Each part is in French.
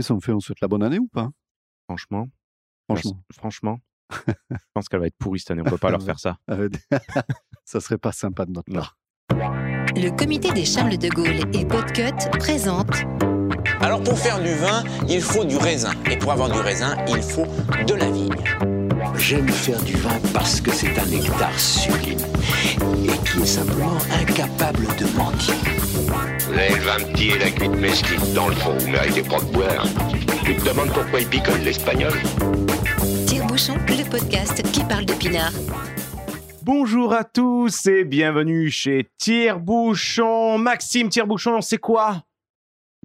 Qu'est-ce qu'on fait On souhaite la bonne année ou pas? Franchement, Franchement. franchement, je pense qu'elle va être pourrie cette année. On peut pas leur faire ça. Ça serait pas sympa de notre part. Le comité des Charles de Gaulle et Podcut présente Alors pour faire du vin, il faut du raisin. Et pour avoir du raisin, il faut de la vigne. J'aime faire du vin parce que c'est un nectar sublime et qui est simplement incapable de mentir. Vous avez le vin petit et la cuite mesquite dans le fond, vous méritez pas de boire. Tu te demandes pourquoi il picole l'espagnol? Tire-bouchon, le podcast qui parle de pinard. Bonjour à tous et bienvenue chez Tire-Bouchon. Maxime Tire-Bouchon, c'est quoi?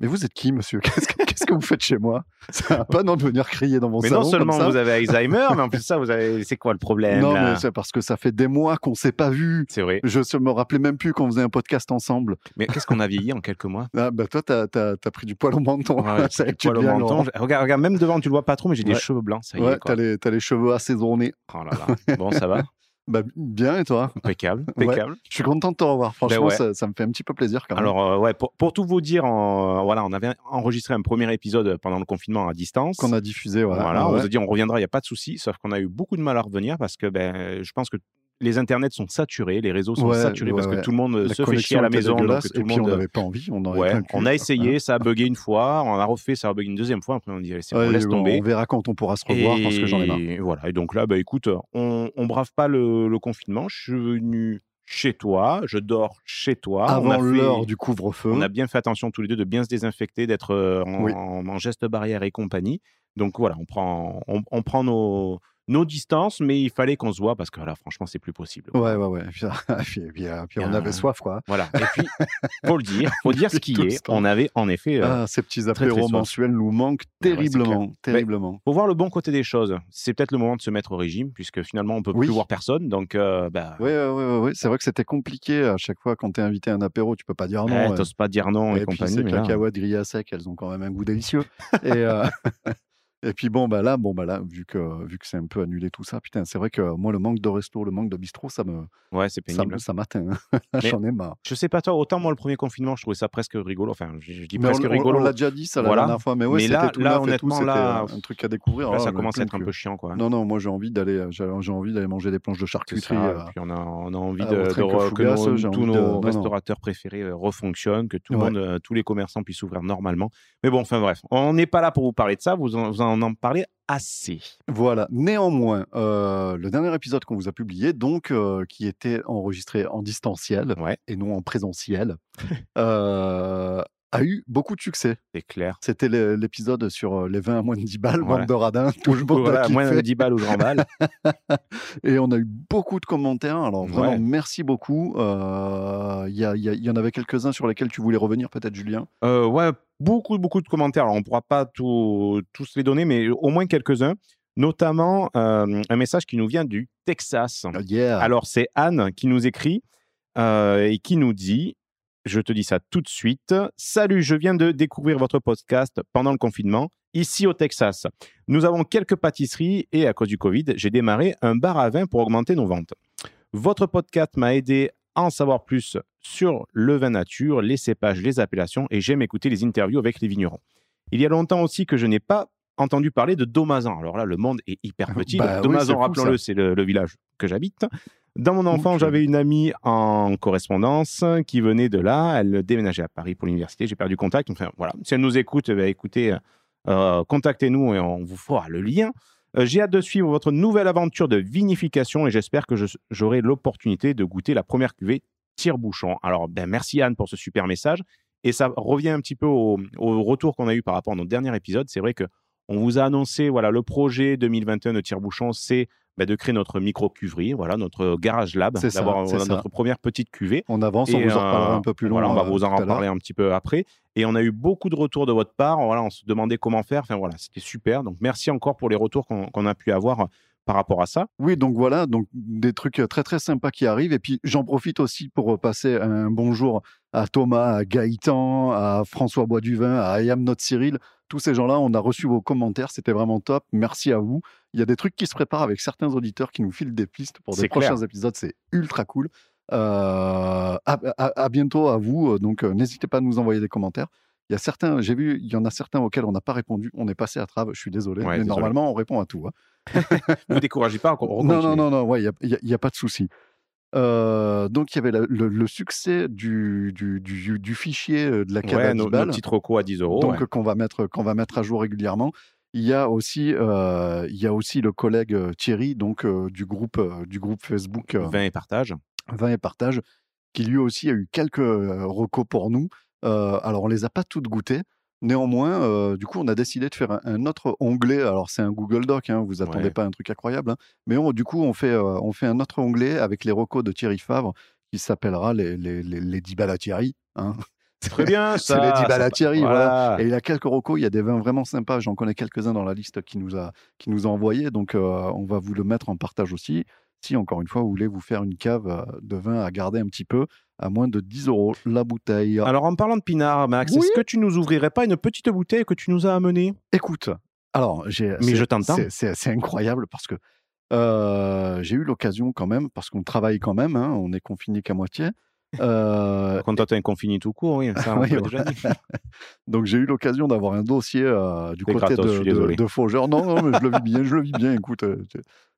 Mais vous êtes qui, monsieur? Qu'est-ce que, qu'est-ce que vous faites chez moi? Ça va pas non de venir crier dans mon Mais salon non seulement comme ça. vous avez Alzheimer, mais en plus ça, vous avez. C'est quoi le problème Non, là? mais c'est parce que ça fait des mois qu'on s'est pas vu. C'est vrai. Je me rappelais même plus qu'on faisait un podcast ensemble. Mais qu'est-ce qu'on a vieilli en quelques mois? Ah, bah toi, t'as as, pris du poil au menton. Ouais, Ça tu poil au menton. Je- Regarde, regarde, même devant, tu le vois pas trop, mais j'ai des cheveux blancs, ça y Ouais, est. Quoi. t'as les, t'as les cheveux assaisonnés. Oh là là. Bon, ça va? Bah, bien, et toi? Impeccable. Ouais. Impeccable. Je suis content de te revoir. Franchement, ouais. ça, ça me fait un petit peu plaisir quand même. Alors, euh, ouais, pour, pour tout vous dire, en- voilà, on avait enregistré un premier épisode pendant le confinement à distance. qu'on a diffusé, voilà. Voilà, on Ouais. vous a dit on reviendra, il n'y a pas de souci, sauf qu'on a eu beaucoup de mal à revenir parce que ben, je pense que les internets sont saturés, les réseaux sont Ouais, saturés parce ouais, que tout le monde La se fait chier à la maison. Donc tout et puis on monde. n'avait pas envie. On a essayé, ça a bugué une fois, on a refait, ça a bugué une deuxième fois. Après, on dit, on laisse tomber. On verra quand on pourra se revoir parce que j'en ai marre. Et voilà. Et donc là, bah, écoute, on, on brave pas le, le confinement. Je suis venu chez toi, je dors chez toi. Avant l'heure du couvre-feu. on a bien fait attention tous les deux de bien se désinfecter, d'être euh, en, Oui. en- en geste barrière et compagnie. Donc voilà, on prend, on, on prend nos, nos distances, mais il fallait qu'on se voit parce que là, franchement, c'est plus possible. Ouais, ouais, ouais. Puis, puis- puis, euh, puis on avait soif, quoi. Voilà. Et puis, faut le dire, faut dire ce qui est. On avait en effet. euh, Ah, ces petits apéros mensuels nous manquent ouais, c'est terriblement, terriblement. Faut voir le bon côté des choses. C'est peut-être le moment de se mettre au régime, puisque finalement, on peut Oui. plus voir personne. Donc, euh, bah, Oui, ouais, ouais, ouais. c'est vrai que c'était compliqué à chaque fois quand tu es invité à un apéro, tu peux pas dire non. ouais. t'oses pas dire non et, Et puis compagnie. ces mais là- cacahuètes grillées à sec, elles ont quand même un goût délicieux. et, euh, et puis bon, bah là, bon, bah là vu que, vu que c'est un peu annulé tout ça, putain, c'est vrai que moi, le manque de resto, le manque de bistrot, ça me, ouais, c'est pénible. ça m'atteint. J'en ai marre. Je sais pas toi, autant moi le premier confinement, je trouvais ça presque rigolo. Enfin, je, je dis Mais presque on, rigolo. on l'a déjà dit ça la Voilà. dernière fois, mais ouais, Mais là- tout là, tout, honnêtement, là, un truc à découvrir. Là, Oh, ça commence à être un peu chiant, quoi. Non, non, moi j'ai envie d'aller, j'ai j'ai envie d'aller manger des planches de charcuterie. ça, euh, puis on a, on a envie à de, de que nos- tous nos restaurateurs préférés euh, refonctionnent, que tout le monde, euh, tous les commerçants puissent ouvrir normalement. Mais bon, enfin bref, on n'est pas là pour vous parler de ça, vous en, en parlez assez. Voilà. Néanmoins, euh, le dernier épisode qu'on vous a publié, donc, euh, qui était enregistré en distanciel Ouais, et non en présentiel, euh, a eu beaucoup de succès. c'est clair. C'était l'épisode sur euh, les vins à moins de 10 balles, Voilà. bande de radins, tout le monde Voilà, moins de kiffé. 10 balles ou je remballe. Et on a eu beaucoup de commentaires. Alors vraiment, Ouais. merci beaucoup. Euh, Il y, en avait quelques-uns sur lesquels tu voulais revenir, peut-être, Julien? Euh, ouais, beaucoup, beaucoup de commentaires. Alors, on ne pourra pas tout- tous les donner, mais au moins quelques-uns. Notamment euh, un message qui nous vient du Texas. Ah, Yeah. Alors, c'est Anne qui nous écrit euh, et qui nous dit Je te dis ça tout de suite. Salut, je viens de découvrir votre podcast pendant le confinement, ici au Texas. Nous avons quelques pâtisseries et à cause du Covid, j'ai démarré un bar à vin pour augmenter nos ventes. Votre podcast m'a aidé à en savoir plus sur le vin nature, les cépages, les appellations et j'aime écouter les interviews avec les vignerons. Il y a longtemps aussi que je n'ai pas entendu parler de Domazan. Alors là, le monde est hyper petit. Bah oui, Domazan, rappelons-le, c'est le, le village que j'habite. Dans mon enfance, Ok. j'avais une amie en correspondance qui venait de là. Elle déménageait à Paris pour l'université. J'ai perdu contact. Enfin, voilà. Si elle nous écoute, bien, écoutez, euh, contactez-nous et on vous fera le lien. Euh, J'ai hâte de suivre votre nouvelle aventure de vinification et j'espère que je- j'aurai l'opportunité de goûter la première cuvée tire-bouchon. Alors, ben, merci Anne pour ce super message. Et ça revient un petit peu au, au retour qu'on a eu par rapport à notre dernier épisode. C'est vrai que on vous a annoncé, voilà, le projet 2021 de tire-bouchon, c'est ben, de créer notre micro-cuverie, voilà, notre garage lab, d'avoir ça. notre première petite cuvée. On avance, on Et, vous en reparlera euh, un peu plus loin. Voilà, on va euh, vous en l'heure. reparler un petit peu après. Et on a eu beaucoup de retours de votre part. Voilà, on se demandait comment faire. Enfin voilà, c'était super. Donc merci encore pour les retours qu'on a pu avoir euh, par rapport à ça. Oui, donc voilà, donc des trucs euh, très très sympas qui arrivent. Et puis j'en profite aussi pour euh, passer un bonjour à Thomas, à Gaëtan, à François Boisduvin, à Ayam Not Cyril. Tous ces gens-là, on a reçu vos commentaires, c'était vraiment top. Merci à vous. Il y a des trucs qui se préparent avec certains auditeurs qui nous filent des pistes pour des clair. prochains épisodes. C'est ultra cool. Euh, à, à- à bientôt à vous. euh, Donc euh, n'hésitez pas à nous envoyer des commentaires. Il y a certains, j'ai vu, il y en a certains auxquels on n'a pas répondu. On est passé à travers. Je suis désolé, Ouais, mais désolé. normalement, on répond à tout. hein. Ne vous découragez pas, on Non, non, non, non, ouais, il n'y a, y a pas de souci. Euh, donc, il y avait la- le, le succès du, du, du, du fichier euh, de la cave Ouais, à 10 nos, balles, à 10 euros. donc ouais. qu'on va, mettre, qu'on va mettre à jour régulièrement. Il y a aussi, euh, il y a aussi le collègue Thierry, donc euh, du, groupe, du groupe Facebook euh, 20 et partage. 20 et partage, qui lui aussi a eu quelques recos pour nous. Alors, on les a pas toutes goûtées. Néanmoins, euh, du coup, on a décidé de faire un, un autre onglet. Alors, c'est un Google Doc, hein, vous attendez Ouais. pas un truc incroyable. hein. mais on- du coup, on fait, euh, on fait un autre onglet avec les recos de Thierry Favre qui s'appellera les, les, les, les 10 balles à Thierry. hein. Très bien, C'est ça. les 10 balles à ça- Thierry, voilà. voilà. Et il y a quelques recos, il y a des vins vraiment sympas. J'en connais quelques-uns dans la liste qui nous a, qui nous a envoyé. Donc, euh, on va vous le mettre en partage aussi. Encore une fois, vous voulez vous faire une cave euh, de vin à garder un petit peu, à moins de 10 euros la bouteille. Alors, en parlant de pinard, Max, Oui. est-ce que tu nous ouvrirais pas une petite bouteille que tu nous as amenée? Écoute, alors, j'ai. Mais je t'entends. c'est- incroyable parce que euh, j'ai eu l'occasion quand même, parce qu'on travaille quand même, hein, on est confiné qu'à moitié. Euh, Quand toi, confini tout court, oui, ça, on Oui, l'a voilà. déjà dit. Donc j'ai eu l'occasion d'avoir un dossier euh, du côté gratos, de, de, de Faugeur. Non, non, mais je le vis bien, je le vis bien. Écoute,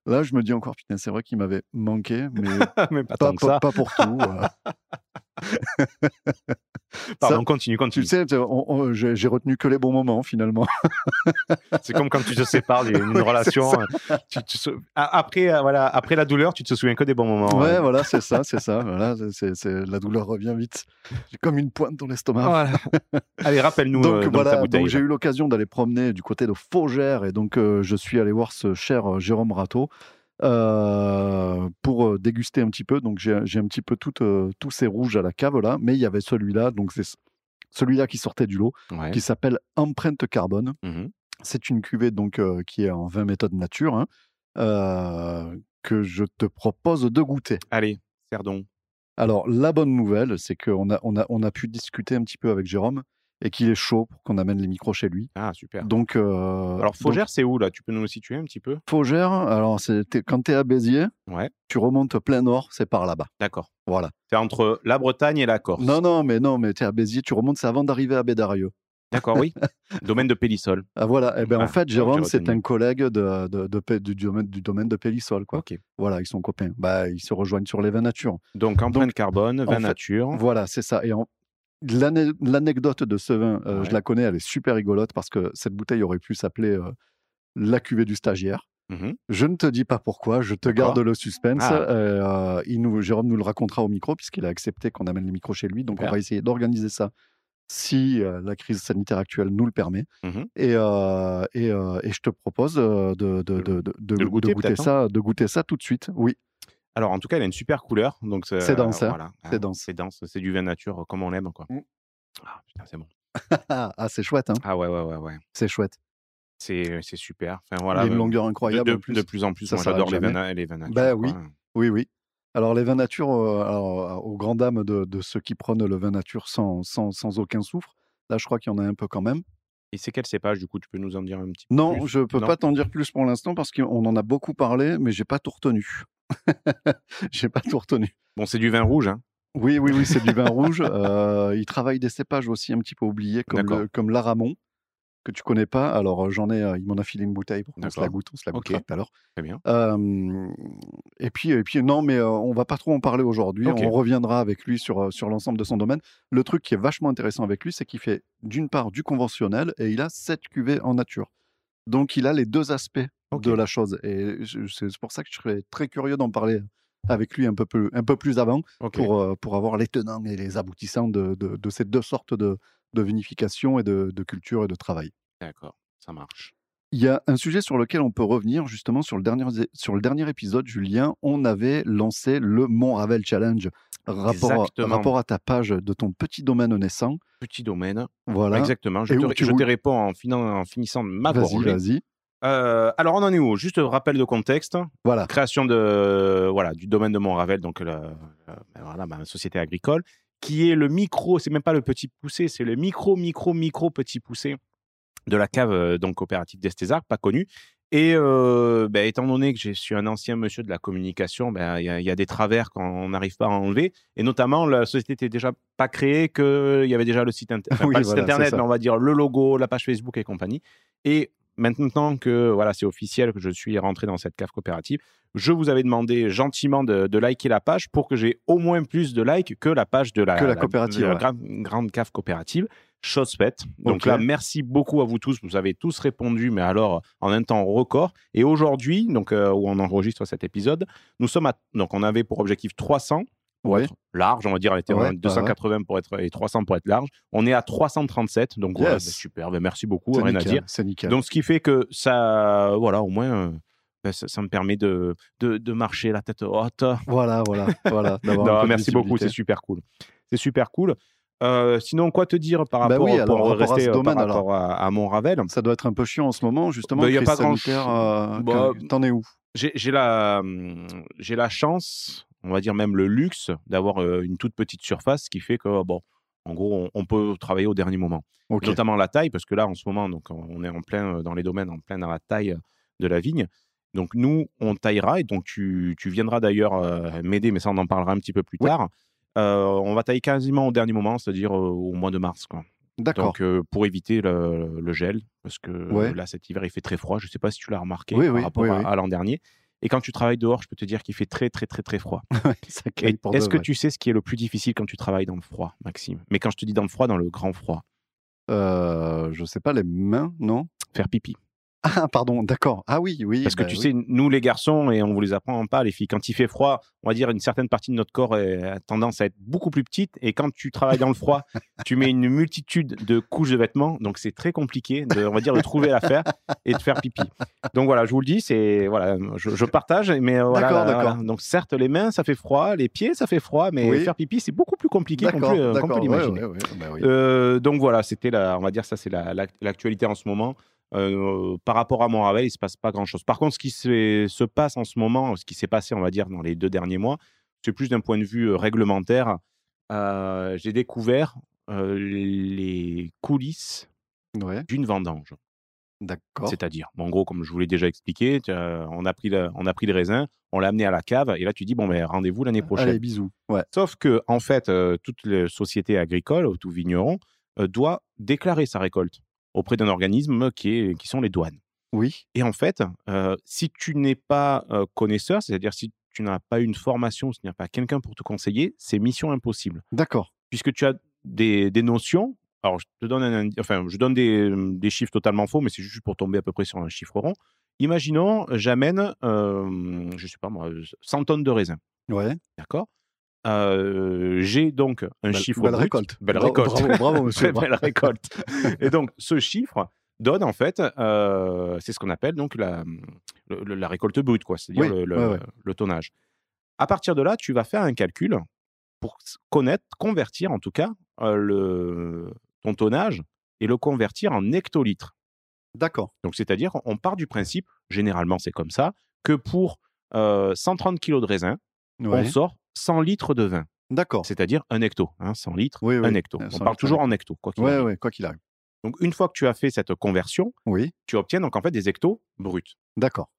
là je me dis encore, putain, c'est vrai qu'il m'avait manqué, mais Mais pas pour tout. Pardon, ça- continue, continue. sais, tu- on- j'ai retenu que les bons moments finalement. C'est comme quand tu te sépares d'une relation. euh, tu- tu Après, euh, voilà, après la douleur, tu te souviens que des bons moments. ouais, voilà, c'est ça, c'est ça. Voilà, c'est- la douleur revient vite. J'ai comme une pointe dans l'estomac. Voilà. Allez, rappelle-nous Donc euh, voilà, donc j'ai eu l'occasion d'aller promener du côté de Faugère et donc euh, je suis allé voir ce cher Jérôme Rateau euh, pour euh, déguster un petit peu. Donc j'ai un petit peu tout, euh, tous ces rouges à la cave là, mais il y avait celui-là, donc c'est celui-là qui sortait du lot, Ouais. qui s'appelle Empreinte Carbone. Mhm. C'est une cuvée donc euh, qui est en 20 méthodes nature hein, que je te propose de goûter. Allez, Cerdon. Alors, la bonne nouvelle, c'est qu'on a, on a, on a pu discuter un petit peu avec Jérôme et qu'il est chaud pour qu'on amène les micros chez lui. Ah, super. Donc, euh, Alors, Faugère, c'est où là? Tu peux nous le situer un petit peu? Faugère, alors c'est, quand tu es à Béziers, Ouais, tu remontes plein nord, c'est par là-bas. d'accord. Voilà. C'est entre la Bretagne et la Corse. Non, non, mais non, mais tu es à Béziers, tu remontes, c'est avant d'arriver à Bédarieux. D'accord, oui. Domaine de Pélissol. Ah, voilà. Eh ben, Ah, en fait, j'ai Jérôme, c'est un collègue de, de- de Pé- du, domaine, du domaine de Pélissol. Quoi. Ok. Voilà, ils sont copains. Bah, ils se rejoignent sur les vins nature. Donc, empreinte Donc, carbone, vin fait, nature. Voilà, c'est ça. Et en- l'anecdote de ce vin, euh, Ouais. je la connais, elle est super rigolote parce que cette bouteille aurait pu s'appeler euh, la cuvée du stagiaire. Mhm. Je ne te dis pas pourquoi, je te garde le suspense. Ah. Euh, il nous, Jérôme nous le racontera au micro puisqu'il a accepté qu'on amène les micros chez lui. Donc Super. on va essayer d'organiser ça si euh, la crise sanitaire actuelle nous le permet. Mhm. Et, euh, et, et je te propose de, goûter, goûter peut-être, ça, de goûter ça tout de suite. Oui, Alors, en tout cas, elle a une super couleur. Donc C'est dense, hein. voilà. C'est dense. C'est dense. C'est du vin nature euh, comme on l'aime. quoi. Mm. Ah, putain, c'est bon. ah, ah, c'est chouette, hein Ah, ouais, ouais, ouais. ouais. c'est chouette. C'est c'est super. Enfin, Il voilà. y a une euh, longueur incroyable. de- plus. de plus en plus, Ça moi j'adore les vins, les vins nature. Ben oui. quoi. Oui, oui. Alors, les vins nature, euh, alors, aux grandes dames de, de ceux qui prennent le vin nature sans, sans, sans aucun soufre, là, je crois qu'il y en a un peu quand même. Et c'est quel cépage, du coup Tu peux nous en dire un petit peu Non, plus? je peux Non? pas t'en dire plus pour l'instant parce qu'on en a beaucoup parlé, mais j'ai pas tout retenu. j'ai pas tout retenu. Bon, c'est du vin rouge, hein Oui, oui, oui, c'est du vin rouge. Euh, il travaille des cépages aussi un petit peu oubliés, comme, D'accord. le, comme l'aramon, que tu connais pas. Alors, euh, j'en ai, euh, il m'en a filé une bouteille pour qu'on se la goûte. On se la goûtera tout à l'heure. Très bien. Euh, et puis, et puis non, mais euh, on va pas trop en parler aujourd'hui. On reviendra avec lui sur, sur l'ensemble de son domaine. Le truc qui est vachement intéressant avec lui, c'est qu'il fait d'une part du conventionnel et il a sept cuvées en nature. Donc, il a les deux aspects de la chose. Et c'est pour ça que je serais très curieux d'en parler avec lui un peu plus, un peu plus avant pour, pour avoir les tenants et les aboutissants de, de, de ces deux sortes de, de vinification et de, de culture et de travail. D'accord, ça marche. Il y a un sujet sur lequel on peut revenir justement sur le dernier, sur le dernier épisode, Julien. On avait lancé le Mont Ravel Challenge, rapport, Exactement. rapport à ta page de ton petit domaine naissant. Petit domaine. Voilà. Exactement. Je Et te, je réponds en, finan- en finissant ma Vas-y, vas-y. Euh, alors, on en est où? Juste rappel de contexte. Voilà. Création de, voilà, du domaine de Montravel, donc la, la- ben société agricole, qui est le micro, c'est même pas le petit poussé, c'est le micro, micro, micro petit poussé de la cave euh, donc coopérative d'Estésar, pas connue. Et euh, ben, étant donné que je suis un ancien monsieur de la communication, ben, il y, a- il y a des travers qu'on n'arrive pas à enlever. Et notamment, la société n'était déjà pas créée, qu'il y avait déjà le site, inter- enfin, Oui, pas le voilà, site c'est internet, mais on va dire le logo, la page Facebook et compagnie. Et maintenant que voilà, c'est officiel que je suis rentré dans cette cave coopérative, je vous avais demandé gentiment de, de liker la page pour que j'ai au moins plus de likes que la page de la, Que la coopérative, de la ouais. gra- grande cave coopérative. Chose faite. Donc là, merci beaucoup à vous tous. Vous avez tous répondu, mais alors en un temps record. Et aujourd'hui, donc euh, où on enregistre cet épisode, nous sommes à donc on avait pour objectif 300 pour Ouais. être large, on va dire, elle était Ouais, en 280 pour être et 300 pour être large. On est à 337, donc Yes. bah, super. bah, merci beaucoup, rien à dire. C'est nickel. Donc, ce qui fait que ça, voilà, au moins, euh, bah, ça, ça me permet de, de, de marcher la tête haute. Voilà, voilà, voilà. Non, merci beaucoup, c'est super cool. C'est super cool. Euh, sinon, quoi te dire par Bah rapport, oui, alors, pour rapport à rester ce euh, domaine, par alors. rapport à, à Montravel Ça doit être un peu chiant en ce moment, justement. Bah, y a pas grand sanitaire, ch- euh, Bah, T'en es où? J'ai la, hum, j'ai la chance, on va dire même le luxe, d'avoir une toute petite surface, ce qui fait que, bon, en gros, on, on peut travailler au dernier moment. Ok. notamment la taille, parce que là, en ce moment, donc, on est en plein dans les domaines, en plein dans la taille de la vigne. Donc, nous, on taillera, et donc tu, tu viendras d'ailleurs euh, m'aider, mais ça, on en parlera un petit peu plus Oui. tard. Euh, on va tailler quasiment au dernier moment, c'est-à-dire euh, au mois de mars. D'accord. Donc, pour éviter le, le gel, parce que Ouais. là, cet hiver, il fait très froid. Je ne sais pas si tu l'as remarqué Oui, par oui, rapport à, oui. à l'an dernier. Et quand tu travailles dehors, je peux te dire qu'il fait très, très, très, très froid. Est-ce que tu sais ce qui est le plus difficile quand tu travailles dans le froid, Maxime? Mais quand je te dis dans le froid, dans le grand froid, Euh, je sais pas, les mains, non? Faire pipi. Ah, pardon, d'accord. Ah oui, oui. Parce que bah tu oui. sais, nous les garçons, et on vous les apprend pas, les filles, quand il fait froid, on va dire une certaine partie de notre corps a tendance à être beaucoup plus petite. Et quand tu travailles dans le froid, tu mets une multitude de couches de vêtements. Donc c'est très compliqué, de, on va dire, de trouver l'affaire et de faire pipi. Donc voilà, je vous le dis, c'est voilà, je, je partage, mais voilà, D'accord, voilà. Donc certes, les mains, ça fait froid, les pieds, ça fait froid, mais Oui. faire pipi, c'est beaucoup plus compliqué qu'on peut, peut l'imaginer. ouais, ouais, bah oui. Euh, donc voilà, c'était la, on va dire ça, c'est la- la- l'actualité en ce moment. Euh, par rapport à Montravel, il se passe pas grand chose. Par contre, ce qui se, se passe en ce moment, ce qui s'est passé, on va dire, dans les deux derniers mois, c'est plus d'un point de vue euh, réglementaire. Euh, J'ai découvert euh, les coulisses Ouais, d'une vendange. d'accord. C'est-à-dire, bon, en gros, comme je vous l'ai déjà expliqué, on a pris le, on a pris le raisin, on l'a amené à la cave, et là tu dis bon ben rendez-vous l'année prochaine. Allez, bisous. Ouais, Sauf que, en fait, toute société agricole, ou tout vigneron, doit déclarer sa récolte auprès d'un organisme qui, est, qui sont les douanes. oui, Et en fait, euh, si tu n'es pas euh, connaisseur, c'est-à-dire si tu n'as pas une formation, si tu n'as pas quelqu'un pour te conseiller, c'est mission impossible. d'accord. Puisque tu as des, des notions. Alors, je te donne un, enfin, je donne des, des chiffres totalement faux, mais c'est juste pour tomber à peu près sur un chiffre rond. Imaginons, j'amène, euh, je sais pas moi, 100 tonnes de raisin. Ouais. D'accord? Euh, J'ai donc un Belle- chiffre. belle brut. récolte. Belle Bravo, récolte. bravo, bravo, monsieur. Belle récolte. Et donc, ce chiffre donne en fait, euh, c'est ce qu'on appelle donc la, le- la récolte brute, quoi, c'est-à-dire Oui, le, le- ouais, ouais. le tonnage. À partir de là, tu vas faire un calcul pour connaître, convertir en tout cas euh, le, ton tonnage et le convertir en hectolitres. D'accord. Donc, c'est-à-dire, on part du principe, généralement c'est comme ça, que pour euh, 130 kg de raisin, on sort 100 litres de vin, D'accord. c'est-à-dire un hecto. Hein, 100 litres, Oui, oui, un hecto. euh, On 100 parle litres, toujours en hecto, quoi qu'il Ouais, arrive. ouais, quoi qu'il arrive. Donc, une fois que tu as fait cette conversion, Oui, tu obtiens donc en fait des hectos bruts. d'accord.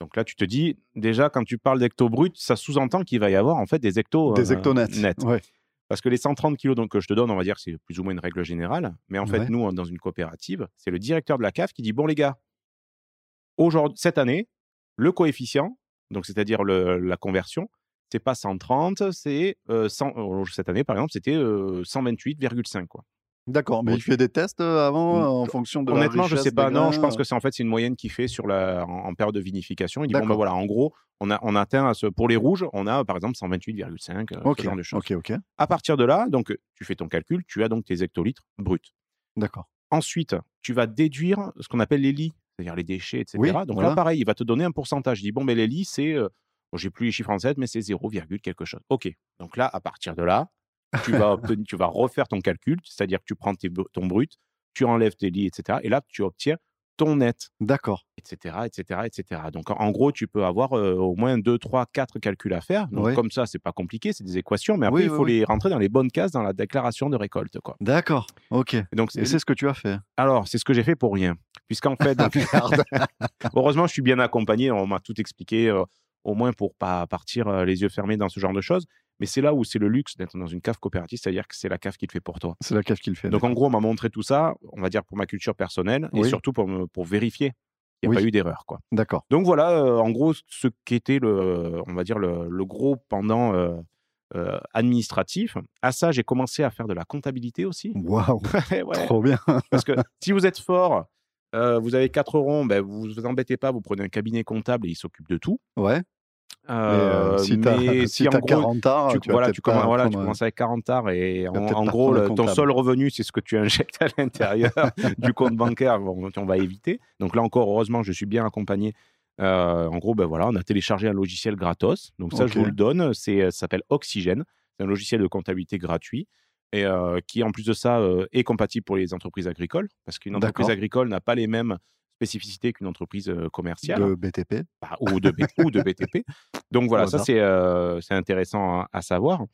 Donc là, tu te dis, déjà, quand tu parles d'hectos bruts, ça sous-entend qu'il va y avoir en fait des hectos Des euh, hectonets. nets. Ouais. Parce que les 130 kilos donc, que je te donne, on va dire que c'est plus ou moins une règle générale. Mais en fait, Ouais. nous, dans une coopérative, c'est le directeur de la CAF qui dit Bon, les gars, aujourd'hui, cette année, le coefficient, donc c'est-à-dire la conversion, c'est pas 130, c'est euh, 100. euh, Cette année, par exemple, c'était euh, 128,5. Quoi. D'accord. Mais Bon, il fait des tests euh, avant euh, en fonction de la Honnêtement, je richesse sais pas. Non, je pense que c'est en fait c'est une moyenne qu'il fait sur la en, en période de vinification. Il dit bon ben voilà, en gros, on a on atteint à ce, pour les rouges, on a par exemple 128,5 euh, Ok, ce genre de choses. ok, ok. À partir de là, donc tu fais ton calcul, tu as donc tes hectolitres bruts. D'accord. Ensuite, tu vas déduire ce qu'on appelle les lits, c'est-à-dire les déchets, etc. Oui, donc voilà. là, pareil, il va te donner un pourcentage. Il dit bon ben les lits, c'est euh, bon, j'ai plus les chiffres en tête, mais c'est 0, quelque chose. Ok. Donc là, à partir de là, tu vas obtenir- tu vas refaire ton calcul, c'est-à-dire que tu prends tes ton brut, tu enlèves tes lits, etc. Et là, tu obtiens ton net, D'accord. etc., etc., etc. Donc, en, gros, tu peux avoir euh, au moins 2, 3, 4 calculs à faire. Donc, comme ça, c'est pas compliqué, c'est des équations, mais après, Oui, il faut oui. les rentrer dans les bonnes cases dans la déclaration de récolte. Quoi. D'accord. Ok. Et donc, c'est ce que tu as fait. alors, c'est ce que j'ai fait pour rien. Puisqu'en fait, donc, heureusement, je suis bien accompagné. On m'a tout expliqué, euh, au moins pour pas partir euh, les yeux fermés dans ce genre de choses. Mais c'est là où c'est le luxe d'être dans une cave coopérative, c'est-à-dire que c'est la cave qui le fait pour toi. c'est la cave qui le fait. Donc, en gros, on m'a montré tout ça, on va dire pour ma culture personnelle et surtout pour, me- pour vérifier qu'il n'y a Oui. pas eu d'erreur. quoi. D'accord. Donc voilà, euh, en gros, ce qu'était le, on va dire le, le gros pendant euh, euh, administratif. À ça, j'ai commencé à faire de la comptabilité aussi. Waouh. Ouais. Trop bien. Parce que si vous êtes fort, vous avez quatre ronds, ben, vous vous embêtez pas, vous prenez un cabinet comptable et il s'occupe de tout. Ouais. Euh, euh, si mais si en t'as gros, 40 arts, tu, tu voilà, tu, commences, voilà, tu avec 40 arts et en, gros, le- ton seul revenu, c'est ce que tu injectes à l'intérieur du compte bancaire. Bon, on va éviter. Donc là encore, heureusement, je suis bien accompagné. Euh, en gros, ben voilà, on a téléchargé un logiciel gratos. Donc ça, je vous le donne. C'est, ça s'appelle Oxygène. C'est un logiciel de comptabilité gratuit et euh, qui, en plus de ça, est compatible pour les entreprises agricoles parce qu'une entreprise agricole n'a pas les mêmes spécificités qu'une entreprise commerciale de BTP. bah, ou, de, B- ou de BTP. Donc voilà, ça c'est euh, intéressant à, à savoir.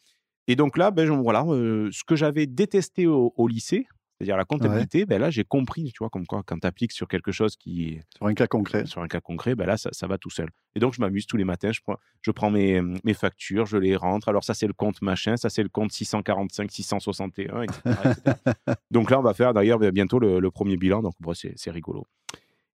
Et donc là, ben, voilà, euh, ce que j'avais détesté au, au lycée, c'est-à-dire la comptabilité, ben là j'ai compris, tu vois, comme quoi quand tu appliques sur quelque chose qui Sur un cas concret. sur un cas concret, ben là ça, ça va tout seul. Et donc je m'amuse tous les matins, je prends, je prends mes, mes factures, je les rentre. Alors ça c'est le compte machin, ça c'est le compte 645, 661, etc. etc. donc là on va faire d'ailleurs bientôt le, le premier bilan, donc bon, c'est rigolo.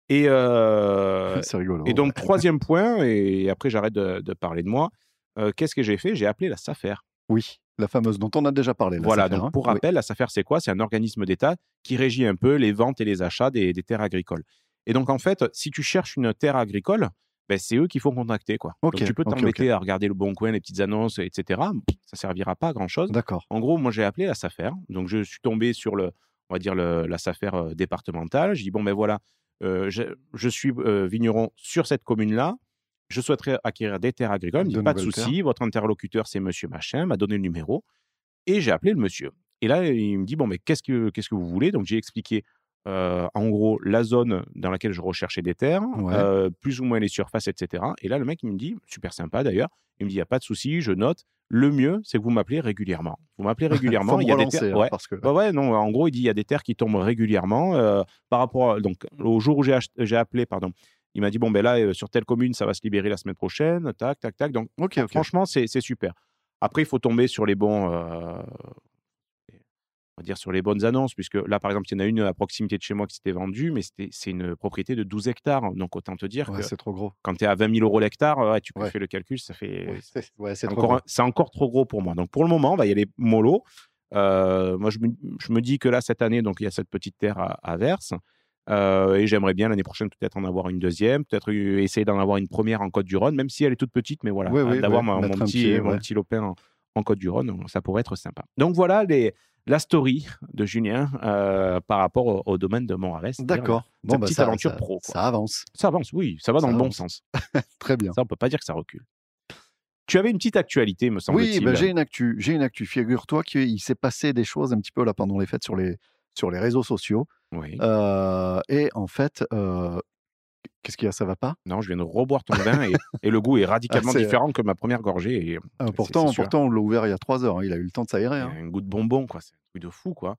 Et, euh, rigolo. et donc, troisième point, et après j'arrête de, de parler de moi, euh, qu'est-ce que j'ai fait? J'ai appelé la SAFER. Oui, la fameuse dont on a déjà parlé. la Voilà, SAFER, donc hein. pour Oui. rappel, la SAFER, c'est quoi? C'est un organisme d'État qui régit un peu les ventes et les achats des, des terres agricoles. Et donc, en fait, si tu cherches une terre agricole, ben, c'est eux qu'il faut contacter. Quoi. Ok, donc, tu peux t'embêter à regarder le bon coin, les petites annonces, etc. Ça servira pas à grand-chose. D'accord. En gros, moi, j'ai appelé la SAFER. Donc, je suis tombé sur le, on va dire le- la SAFER euh, départementale. J'ai dit, bon, ben voilà, je, je suis euh, vigneron sur cette commune-là. Je souhaiterais acquérir des terres agricoles. Il me dit, De pas de souci. Votre interlocuteur, c'est monsieur machin. m'a donné le numéro. Et j'ai appelé le monsieur. Et là, il me dit, bon, mais qu'est-ce que, qu'est-ce que vous voulez? Donc, j'ai expliqué, euh, en gros, la zone dans laquelle je recherchais des terres, Ouais. euh, plus ou moins les surfaces, etc. Et là, le mec, il me dit, super sympa d'ailleurs, il me dit, il n'y a pas de souci, je note. Le mieux, c'est que vous m'appelez régulièrement. Vous m'appelez régulièrement. Il y a des terres- hein, ouais. parce que Bah ouais, non, en gros, il dit il y a des terres qui tombent régulièrement. euh, par rapport à- donc, au jour où j'ai ach- j'ai appelé, pardon, il m'a dit bon, ben là, sur telle commune, ça va se libérer la semaine prochaine. Tac, tac, tac. Donc, franchement, c'est c'est super. Après, il faut tomber sur les bons. euh, on va dire sur les bonnes annonces, puisque là, par exemple, il y en a une à proximité de chez moi qui s'était vendue, mais c'est une propriété de 12 hectares. Donc, autant te dire Ouais, que c'est trop gros. quand tu es à 20 000 euros l'hectare, ouais, tu Ouais. fais le calcul, ça fait. C'est encore, trop gros pour moi. Donc pour le moment, on va y aller mollo. Euh, moi, je me, je me dis que là, cette année, donc il y a cette petite terre à, à Verse. Euh, et j'aimerais bien l'année prochaine peut-être en avoir une deuxième, peut-être essayer d'en avoir une première en Côte-du-Rhône, même si elle est toute petite, mais voilà, Oui, oui, d'avoir mon, petit, mon petit lopin en, donc ça pourrait être sympa. Donc voilà les, la story de Julien euh, par rapport au, au domaine de c'est-à-dire D'accord. bah, petite ça- aventure ça- pro. quoi. Ça avance. Ça avance, oui, ça va dans le bon sens. Très bien. Ça, on peut pas dire que ça recule. Tu avais une petite actualité, me Oui, semble-t-il. ben, j'ai une actu. J'ai une actu. Figure-toi qu'il s'est passé des choses un petit peu là pendant les fêtes sur les, sur les réseaux sociaux. Oui. Euh, et en fait, euh, qu'est-ce qu'il y a? Ça va pas? Non, je viens de reboire ton vin et, et le goût est radicalement Ah, c'est- différent que ma première gorgée. Et, Ah, Pourtant, pourtant, on l'a ouvert il y a trois heures. hein. Il a eu le temps de s'aérer. y hein. un goût de bonbon, quoi. C'est un truc de fou, quoi.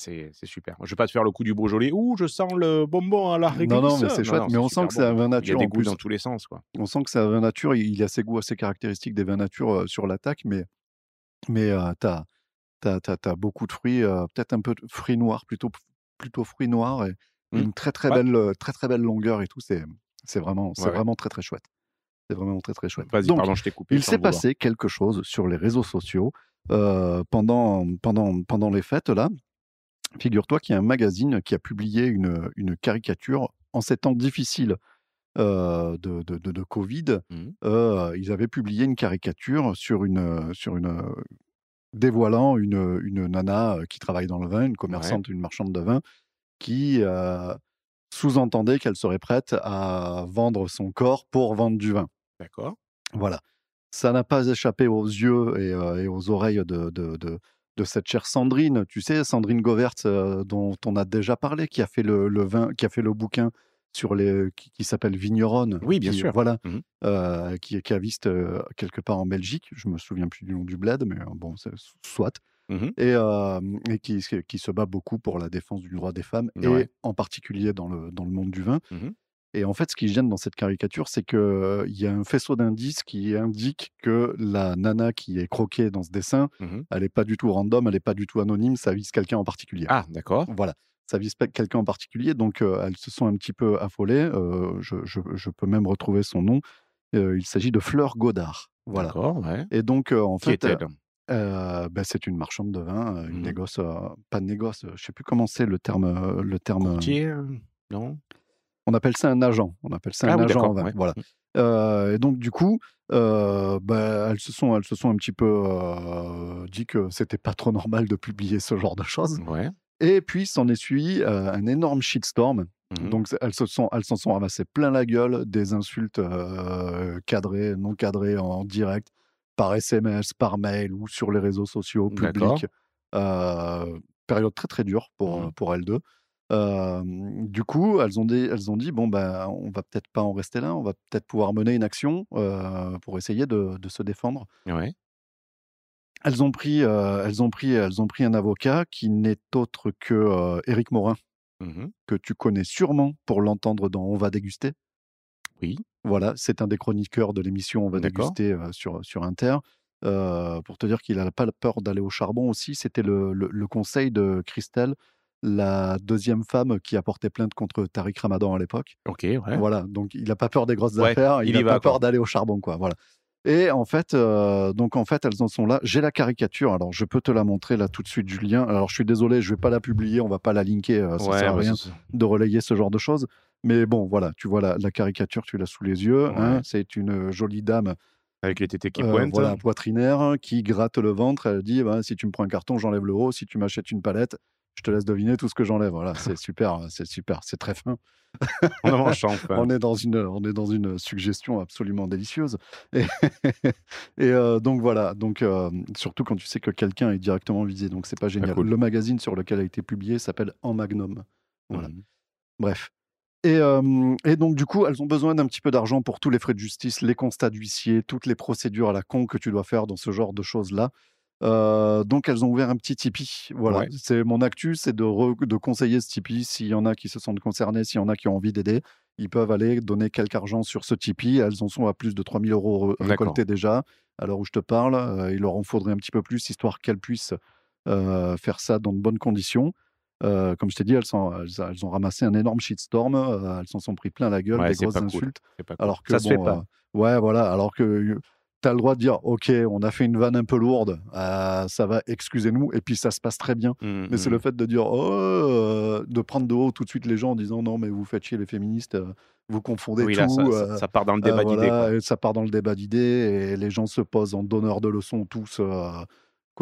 C'est super. Je vais pas te faire le coup du Beaujolais. Ouh, je sens le bonbon à la Non, non, mais c'est chouette. Mais on sent que c'est un bon. vin Il y a nature des goûts dans tous les sens, quoi. On sent que c'est un vin nature. Il il a ses goûts assez caractéristiques des vins nature euh, sur l'attaque, mais, mais euh, tu as, beaucoup de fruits, euh, peut-être un peu de fruits noirs, plutôt, plutôt fruits noirs, et Mm. une très très, Ouais. belle, très très belle longueur et tout. C'est c'est vraiment, c'est Ouais, ouais. vraiment très très chouette. C'est vraiment très très chouette. Donc, pardon, je t'ai coupé. il s'est vouloir. passé quelque chose sur les réseaux sociaux euh, pendant, pendant, pendant les fêtes là. Figure-toi qu'il y a un magazine qui a publié une, une caricature en ces temps difficiles euh, de, de, de- de Covid. Euh, ils avaient publié une caricature sur une, sur une dévoilant une, une nana qui travaille dans le vin, une commerçante, une marchande de vin, qui euh, sous-entendait qu'elle serait prête à vendre son corps pour vendre du vin. D'accord. Voilà. Ça n'a pas échappé aux yeux et, euh, et aux oreilles de, de, de- de cette chère Sandrine, tu sais, Sandrine Govert, euh, dont on a déjà parlé, qui a fait le, le vin, qui a fait le bouquin sur les, qui, qui s'appelle Vigneronne. Oui, bien qui- sûr. Voilà, euh, qui est caviste euh, quelque part en Belgique. Je me souviens plus du nom du bled, mais euh, bon, soit. Mhm. Et, euh, et qui, qui se bat beaucoup pour la défense du droit des femmes, et en particulier dans le, dans le monde du vin. Mhm. Et en fait, ce qui gêne dans cette caricature, c'est qu'il y a un faisceau d'indices qui indique que la nana qui est croquée dans ce dessin, Mhm. elle n'est pas du tout random, elle n'est pas du tout anonyme, ça vise quelqu'un en particulier. Ah, d'accord. Voilà, ça vise quelqu'un en particulier, donc euh, elles se sont un petit peu affolées. euh, je, je- je peux même retrouver son nom. Euh, il s'agit de Fleur Godard. Voilà. Ouais. Et donc, euh, en Qui fait, est-elle? Euh, ben, c'est une marchande de vin, euh, une Mhm. négoce, euh, pas de négoce, je sais plus comment c'est le terme. le terme Courtier Non? On appelle ça un agent. On appelle ça Ah un oui, agent en vin. ouais. Voilà. Mm. Euh, et donc, du coup, bah, elles, se sont, elles se sont un petit peu dit que c'était pas trop normal de publier ce genre de choses. Ouais. Et puis, s'en est suivi euh, un énorme shitstorm. Mhm. Donc, elles se sont, elles s'en sont ramassées plein la gueule, des insultes cadrées, non cadrées en direct, par SMS, par mail ou sur les réseaux sociaux publics. Euh, période très très dure pour, Mhm. pour elles deux. Euh, du coup, elles ont dit, elles ont dit bon ben, on va peut-être pas en rester là, on va peut-être pouvoir mener une action euh, pour essayer de, de se défendre. Ouais. Elles ont pris, euh, elles ont pris, elles ont pris un avocat qui n'est autre que euh, Éric Morin, Mhm. que tu connais sûrement pour l'entendre dans On va déguster. Oui. Voilà, c'est un des chroniqueurs de l'émission On va déguster euh, sur, sur Inter. Euh, pour te dire qu'il n'a pas peur d'aller au charbon aussi, c'était le, le- le conseil de Christelle, la deuxième femme qui a porté plainte contre Tariq Ramadan à l'époque. Ok, ouais. Voilà, donc il n'a pas peur des grosses Ouais, affaires, il n'a pas quoi. peur d'aller au charbon, quoi. Voilà. Et en fait, euh, donc en fait, elles en sont là. J'ai la caricature, alors je peux te la montrer là tout de suite, Julien. Alors je suis désolé, je vais pas la publier, on va pas la linker, euh, ça Ouais, sert à rien de relayer ce genre de choses. Mais bon, voilà, tu vois la, la caricature, tu l'as sous les yeux. hein. C'est une jolie dame, Avec les tétés qui euh, pointent. voilà, poitrinaire, hein, qui gratte le ventre. Elle dit bah, si tu me prends un carton, j'enlève le haut. Si tu m'achètes une palette, je te laisse deviner tout ce que j'enlève. Voilà, c'est super, c'est super, c'est très fin. On en. On est dans une, on est dans une suggestion absolument délicieuse. Et, et, euh, donc voilà, donc euh, surtout quand tu sais que quelqu'un est directement visé, donc c'est pas génial. cool. Le magazine sur lequel a été publié s'appelle En Magnum. Voilà. Mhm. Bref. Et, euh, et donc, du coup, elles ont besoin d'un petit peu d'argent pour tous les frais de justice, les constats d'huissier, toutes les procédures à la con que tu dois faire dans ce genre de choses-là. Euh, donc, elles ont ouvert un petit Tipeee. Voilà, Ouais. c'est mon actu, c'est de, re- de conseiller ce Tipeee. S'il y en a qui se sentent concernés, s'il y en a qui ont envie d'aider, ils peuvent aller donner quelque argent sur ce Tipeee. Elles en sont à plus de 3000 euros récoltés déjà. À l'heure où je te parle, Euh, il leur en faudrait un petit peu plus, histoire qu'elles puissent euh, faire ça dans de bonnes conditions. Euh, comme je t'ai dit, elles, sont- elles, elles ont ramassé un énorme shitstorm. euh, elles s'en sont pris plein la gueule, Ouais, des grosses cool. insultes. Cool. Alors que ça se fait pas. euh, ouais, voilà. Alors que tu as le droit de dire, ok, on a fait une vanne un peu lourde, ça va, excusez-nous, et puis ça se passe très bien. Mhm, Mais c'est mhm. le fait de dire, oh, de prendre de haut tout de suite les gens en disant, non, mais vous faites chier les féministes, vous confondez Oui, tout. là, ça, part dans le débat d'idées. voilà, ça part dans le débat d'idées et les gens se posent en donneurs de leçons tous.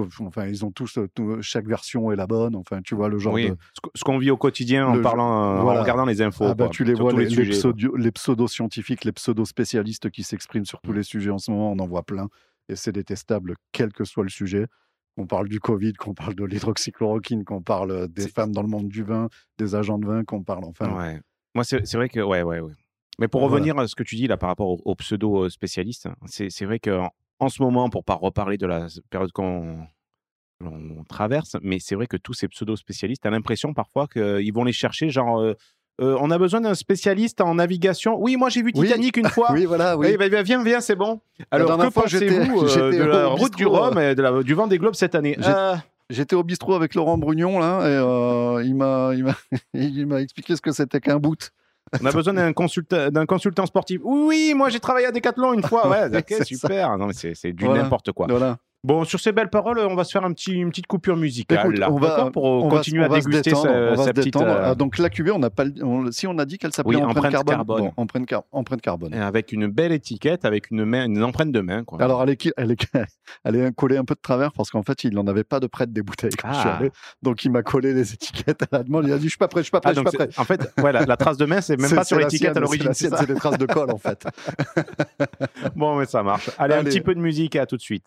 Euh, enfin, ils ont tous, euh, tout- chaque version est la bonne. Enfin, tu vois le genre Oui, de. ce que- qu'on vit au quotidien en parlant, euh, voilà. en regardant les infos. Ah bah, tu les vois, les, pseudo- les pseudo-scientifiques, les pseudo-spécialistes qui s'expriment sur tous Mm. les sujets en ce moment, on en voit plein. Et c'est détestable, quel que soit le sujet. Qu'on parle du Covid, qu'on parle de l'hydroxychloroquine, qu'on parle euh, des femmes dans le monde du vin, des agents de vin, qu'on parle. Enfin, Ouais. Moi, c'est vrai que. Ouais, ouais, ouais. Mais pour Voilà. revenir à ce que tu dis là par rapport aux, pseudo-spécialistes, c'est vrai qu'en en ce moment, pour pas reparler de la période qu'on on traverse, mais c'est vrai que tous ces pseudo-spécialistes, tu as l'impression parfois qu'ils vont les chercher, genre. euh, euh, on a besoin d'un spécialiste en navigation. Oui, moi j'ai vu Oui. Titanic une fois. oui, voilà, oui. Bah, bah, viens, viens, c'est bon. Alors, que pensez-vous euh, de la route du Rhum et de la, du vent des globes cette année? Euh, J'étais au bistrot avec Laurent Brugnon là, et il m'a expliqué ce que c'était qu'un boot. On a besoin d'un consulta- d'un consultant sportif. Oui, moi j'ai travaillé à Decathlon une fois. Ouais, ok, ça. super. Non, mais c'est c'est du Voilà. n'importe quoi. Voilà. Bon, sur ces belles paroles, on va se faire un petit, une petite coupure musicale Écoute, là, on va- d'accord, pour on va- continuer on à va se déguster détendre, sa, on va sa se petite. euh, Ah, donc la cuvée, on n'a pas, on- si on a dit qu'elle s'appelait Oui, empreinte, empreinte carbone. Bon, empreinte, car- empreinte carbone. avec une belle étiquette, avec une, main, une empreinte de main. Quoi. Alors elle est, qui- elle est, elle est collée un peu de travers parce qu'en fait il n'en avait pas de prête des bouteilles quand je suis Ah. allé. Donc il m'a collé les étiquettes à la demande. Il a dit je suis pas prêt, je suis pas prêt, Ah, je suis pas prêt. en fait, ouais, la, la trace de main, c'est même pas sur l'étiquette à l'origine. C'est des traces de colle en fait. Bon, mais ça marche. Allez, un petit peu de musique et à tout de suite.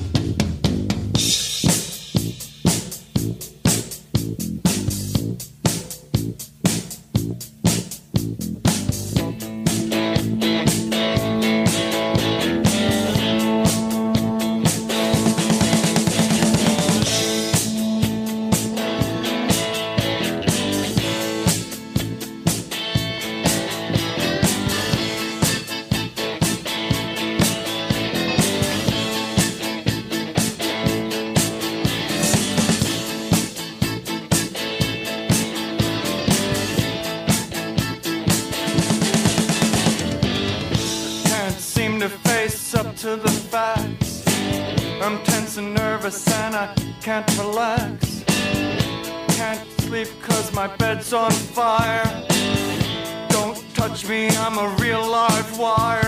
can't relax. Can't sleep cause my bed's on fire. Don't touch me, I'm a real live wire.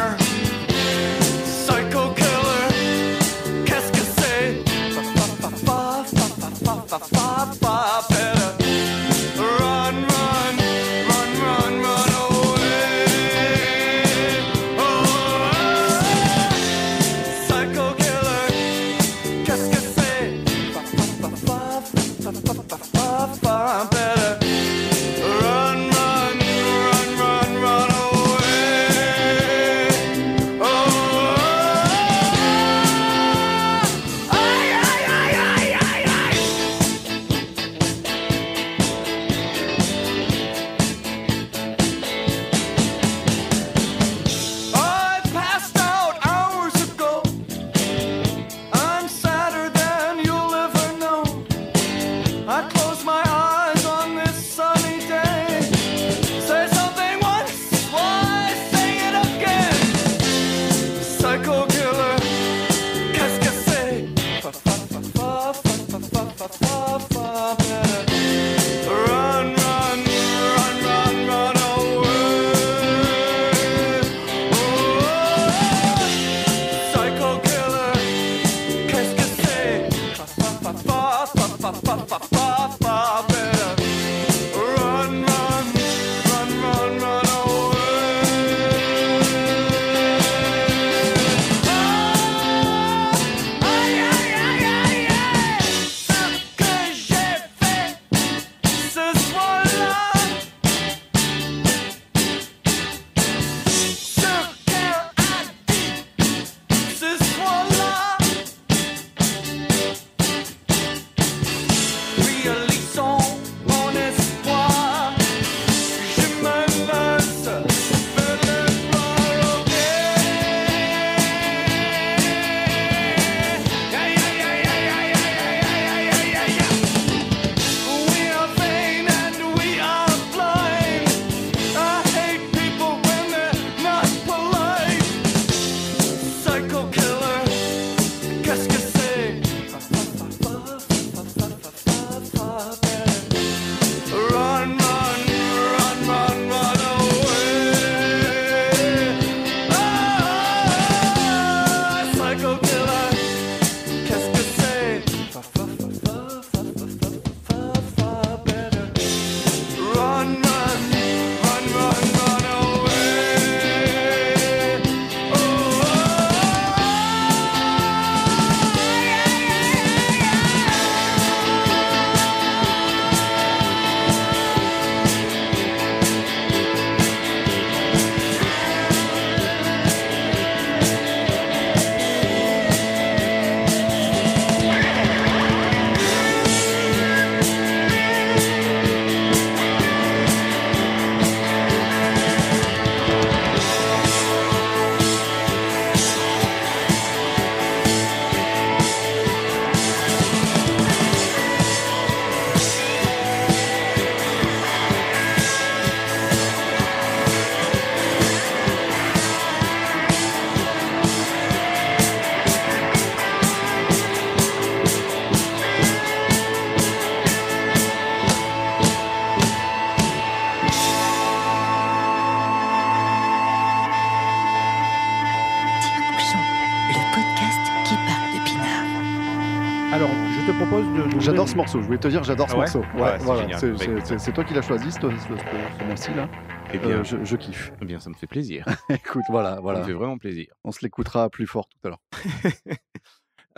J'adore ce morceau, je voulais te dire, j'adore ce ouais morceau. Ouais, c'est voilà, toi qui l'as choisi, ce, ce, morceau-là. Eh bien, Euh, je, je kiffe. eh bien, ça me fait plaisir. Écoute, voilà, Ça voilà. me fait vraiment plaisir. On se l'écoutera plus fort tout à l'heure.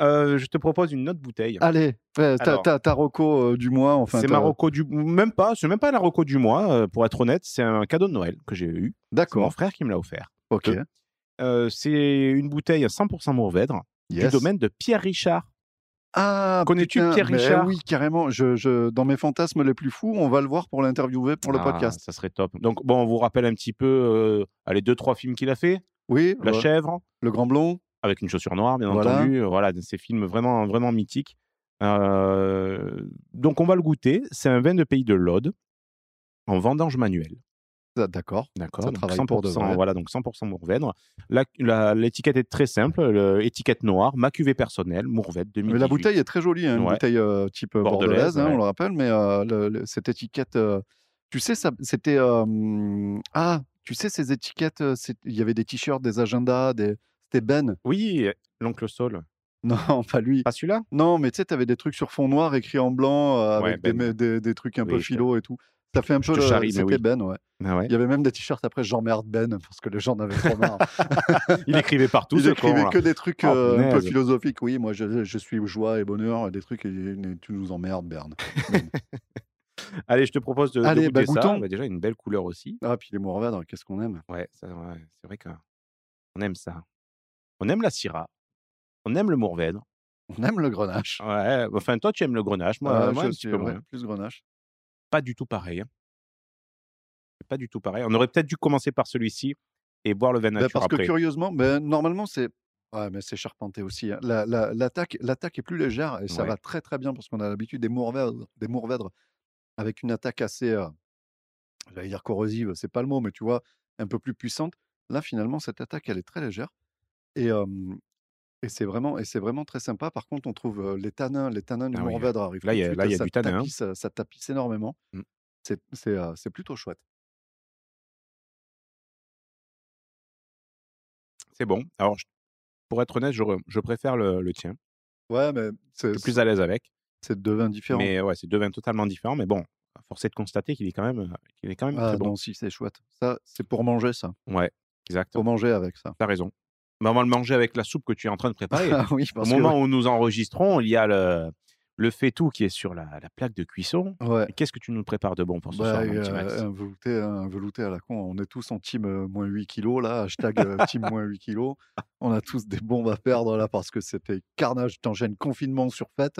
Euh, je te propose une autre bouteille. Allez, ta, reco euh, du mois, enfin. c'est ma reco du même pas, c'est même pas la reco du mois pour être honnête, c'est un cadeau de Noël que j'ai eu. C'est mon D'accord, frère qui me l'a offert. ok. C'est une bouteille à 100% Mourvèdre Yes. du domaine de Pierre Richard. Ah, Connais-tu Pierre Richard Oui, carrément. Je, je, dans mes fantasmes les plus fous, on va le voir pour l'interviewer pour le Ah, podcast. Ça serait top. Donc bon, on vous rappelle un petit peu euh, allez deux trois films qu'il a fait. Oui, La ouais. chèvre le Grand Blond. avec une chaussure noire bien Voilà. entendu. Euh, Voilà, ces films vraiment vraiment mythiques. Euh, donc on va le goûter. C'est un vin de pays de l'Aude en vendange manuelle. D'accord. D'accord. Ça donc travaille 100%, pour de vrai. voilà, donc 100% Mourvèdre. L'étiquette est très simple, le- étiquette noire, ma cuvée personnelle, Mourvèdre 2018. Mais la bouteille est très jolie, hein, une Ouais. bouteille euh, type euh, Bordelaise, bordelaise, hein, ouais. on le rappelle, mais euh, le- le- cette étiquette, euh, tu sais, c'était ah, tu sais ces étiquettes, il y avait des t-shirts, des agendas, des, c'était Ben. Oui, l'oncle Saul. Non, pas lui. Pas celui-là? Non, mais tu sais, tu avais des trucs sur fond noir écrits en blanc euh, Ouais, avec des, Ben. des, des trucs un Oui, peu philo et tout. Ça fait un peu le- C'était oui. Ben, ouais. Ah ouais. Il y avait même des t-shirts après j'emmerde Ben parce que les gens en avaient trop marre. Il écrivait partout, Il écrivait con, que des trucs Oh, euh, un peu philosophiques. Oui, moi je, je suis joie et bonheur, des trucs et, et tu nous emmerdes, Berne. Allez, je te propose de, de Allez, bah, goûter ça. goûtons. Bah, déjà, une belle couleur aussi. ah, puis les Mourvèdre, qu'est-ce qu'on aime? Ouais, ça, ouais, c'est vrai qu'on aime ça. On aime la Syrah. On aime le Mourvèdre. On aime le grenache. Ouais, enfin, toi, tu aimes le grenache. Moi, Ah, moi je un petit suis, peu ouais, moins. plus grenache. Pas du tout pareil. hein. C'est Pas du tout pareil. On aurait peut-être dû commencer par celui-ci et boire le vin Ben, nature parce que curieusement, ben, normalement c'est. Ouais, mais c'est charpenté aussi. hein. La- la- L'attaque l'attaque est plus légère et ça Ouais. va très très bien parce qu'on a l'habitude des Mourvèdres, des Mourvèdres avec une attaque assez, euh, j'allais dire corrosive, c'est pas le mot, mais tu vois, un peu plus puissante. Là, finalement, cette attaque, elle est très légère et, euh, et c'est vraiment, et c'est vraiment très sympa. Par contre, on trouve euh, les tanins, les tanins du Ah oui, Mourvèdre arrivent là, tout il y a- suite, là, il y a ça du tanin, hein. tapisse, euh, ça tapisse énormément. Mm. C'est c'est, euh, c'est plutôt chouette. C'est bon. Alors, je- pour être honnête, je, re- je préfère le, le tien. Ouais, mais c'est Je suis plus à l'aise avec. c'est deux vins différents. Mais ouais, c'est deux vins totalement différents. Mais bon, force est de constater qu'il est quand même, euh, qu'il est quand même Ah très bon. non, si, c'est chouette. Ça, c'est pour manger, ça. Ouais, exact. Faut manger avec ça. T'as raison. Mais on va le manger avec la soupe que tu es en train de préparer. Ah oui, Au que- moment où nous enregistrons, il y a le, le faitout qui est sur la, la plaque de cuisson. Ouais. Qu'est-ce que tu nous prépares de bon pour ce Bah, soir, mon petit euh, Max un, velouté, un velouté à la con. On est tous en team euh, moins 8 kilos, là. Hashtag euh, team moins 8 kilos. On a tous des bombes à perdre, là, parce que c'était carnage. T'enchaînes confinement sur fête.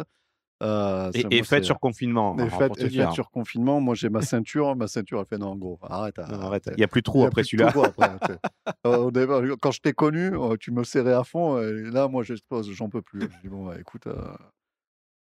Euh, Et, moi, c'est- sur confinement. Et dire. sur confinement. Moi, j'ai ma ceinture. ma ceinture, elle fait non, gros. Arrête. Non, arrête. Il n'y a plus de trou après celui-là. Euh, au départ, quand je t'ai connu, euh, tu me serrais à fond. Et là, moi, j'explose. J'en peux plus. Je dis, bon, bah, écoute, euh,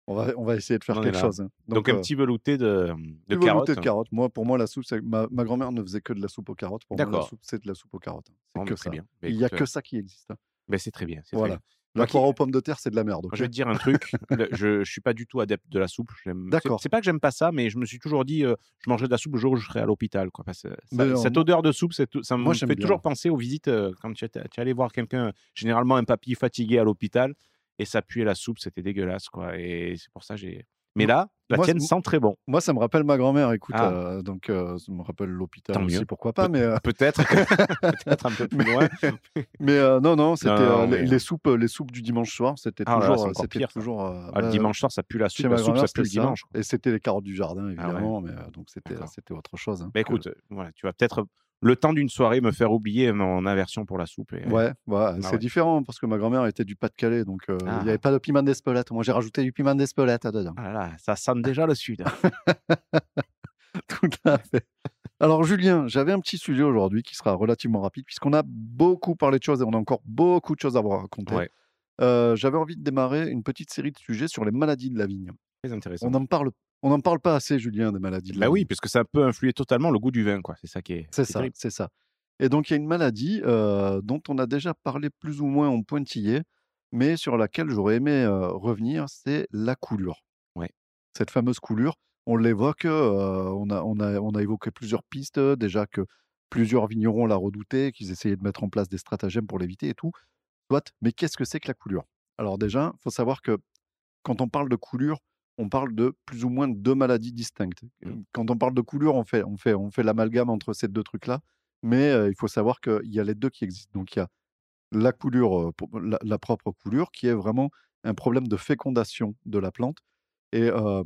on, va, on va essayer de faire On quelque chose. hein. Donc, un euh, petit velouté de, de carottes. de carottes. Moi, pour moi, la soupe, c'est- ma, ma grand-mère ne faisait que de la soupe aux carottes. Pour moi, la soupe, c'est de la soupe aux carottes. C'est Bon, que très ça. bien. Bah, Il n'y a que euh, ça qui existe. hein. bah, c'est très bien. c'est très Voilà. bien. La poire aux pommes de terre, c'est de la merde. Je vais te dire un truc. je ne suis pas du tout adepte de la soupe. D'accord. C'est pas que j'aime pas ça, mais je me suis toujours dit, euh, je mangerai de la soupe le jour où je serai à l'hôpital. quoi, parce que ça- Mais non, cette odeur de soupe, ça me moi, fait bien. toujours penser aux visites euh, quand tu allais voir quelqu'un, généralement un papy fatigué à l'hôpital, et ça puait la soupe, c'était dégueulasse. quoi. Et c'est pour ça que j'ai. Mais là, la Moi, tienne sent très bon. Moi, ça me rappelle ma grand-mère. Écoute, Ah. euh, donc euh, ça me rappelle l'hôpital aussi, mieux. pourquoi pas. Mais, euh, Peut-être, peut-être un peu plus loin. mais non, non, c'était les, mais- les soupes, les soupes du dimanche soir. C'était Ah là, toujours, pire, toujours. Ah, le bah, dimanche soir, ça pue la soupe. La soupe, ça pue le dimanche. quoi. Et c'était les carottes du jardin, Ah ouais. évidemment. Mais donc c'était, autre chose. hein, Bah écoute, voilà, tu vas peut-être le temps d'une soirée me faire oublier mon aversion pour la soupe. Et, Ouais, ouais, c'est ouais. différent parce que ma grand-mère était du Pas-de-Calais, donc euh, il Ah. n'y avait pas de piment d'Espelette. Moi, j'ai rajouté du piment d'Espelette dedans. Ah là ça sent déjà le sud. Tout à fait. Alors, Julien, j'avais un petit sujet aujourd'hui qui sera relativement rapide puisqu'on a beaucoup parlé de choses et on a encore beaucoup de choses à vous raconter. Ouais. Euh, j'avais envie de démarrer une petite série de sujets sur les maladies de la vigne. Très intéressant. On n'en parle, on n'en parle pas assez, Julien, des maladies de la Bah oui, parce que ça peut influer totalement le goût du vin, quoi. C'est ça qui est. C'est ça, c'est ça. Et donc, il y a une maladie euh, dont on a déjà parlé plus ou moins en pointillé, mais sur laquelle j'aurais aimé euh, revenir, c'est la coulure. Ouais. Cette fameuse coulure, on l'évoque, euh, on, a, on, a, on a évoqué plusieurs pistes, déjà que plusieurs vignerons la redoutaient, qu'ils essayaient de mettre en place des stratagèmes pour l'éviter et tout. Soit, mais qu'est-ce que c'est que la coulure? Alors déjà, il faut savoir que quand on parle de coulure, on parle de plus ou moins deux maladies distinctes. Mmh. Quand on parle de coulure, on fait, on fait, on fait l'amalgame entre ces deux trucs-là, mais euh, il faut savoir qu'il y a les deux qui existent. Donc il y a la coulure, euh, la, la propre coulure, qui est vraiment un problème de fécondation de la plante. Et euh,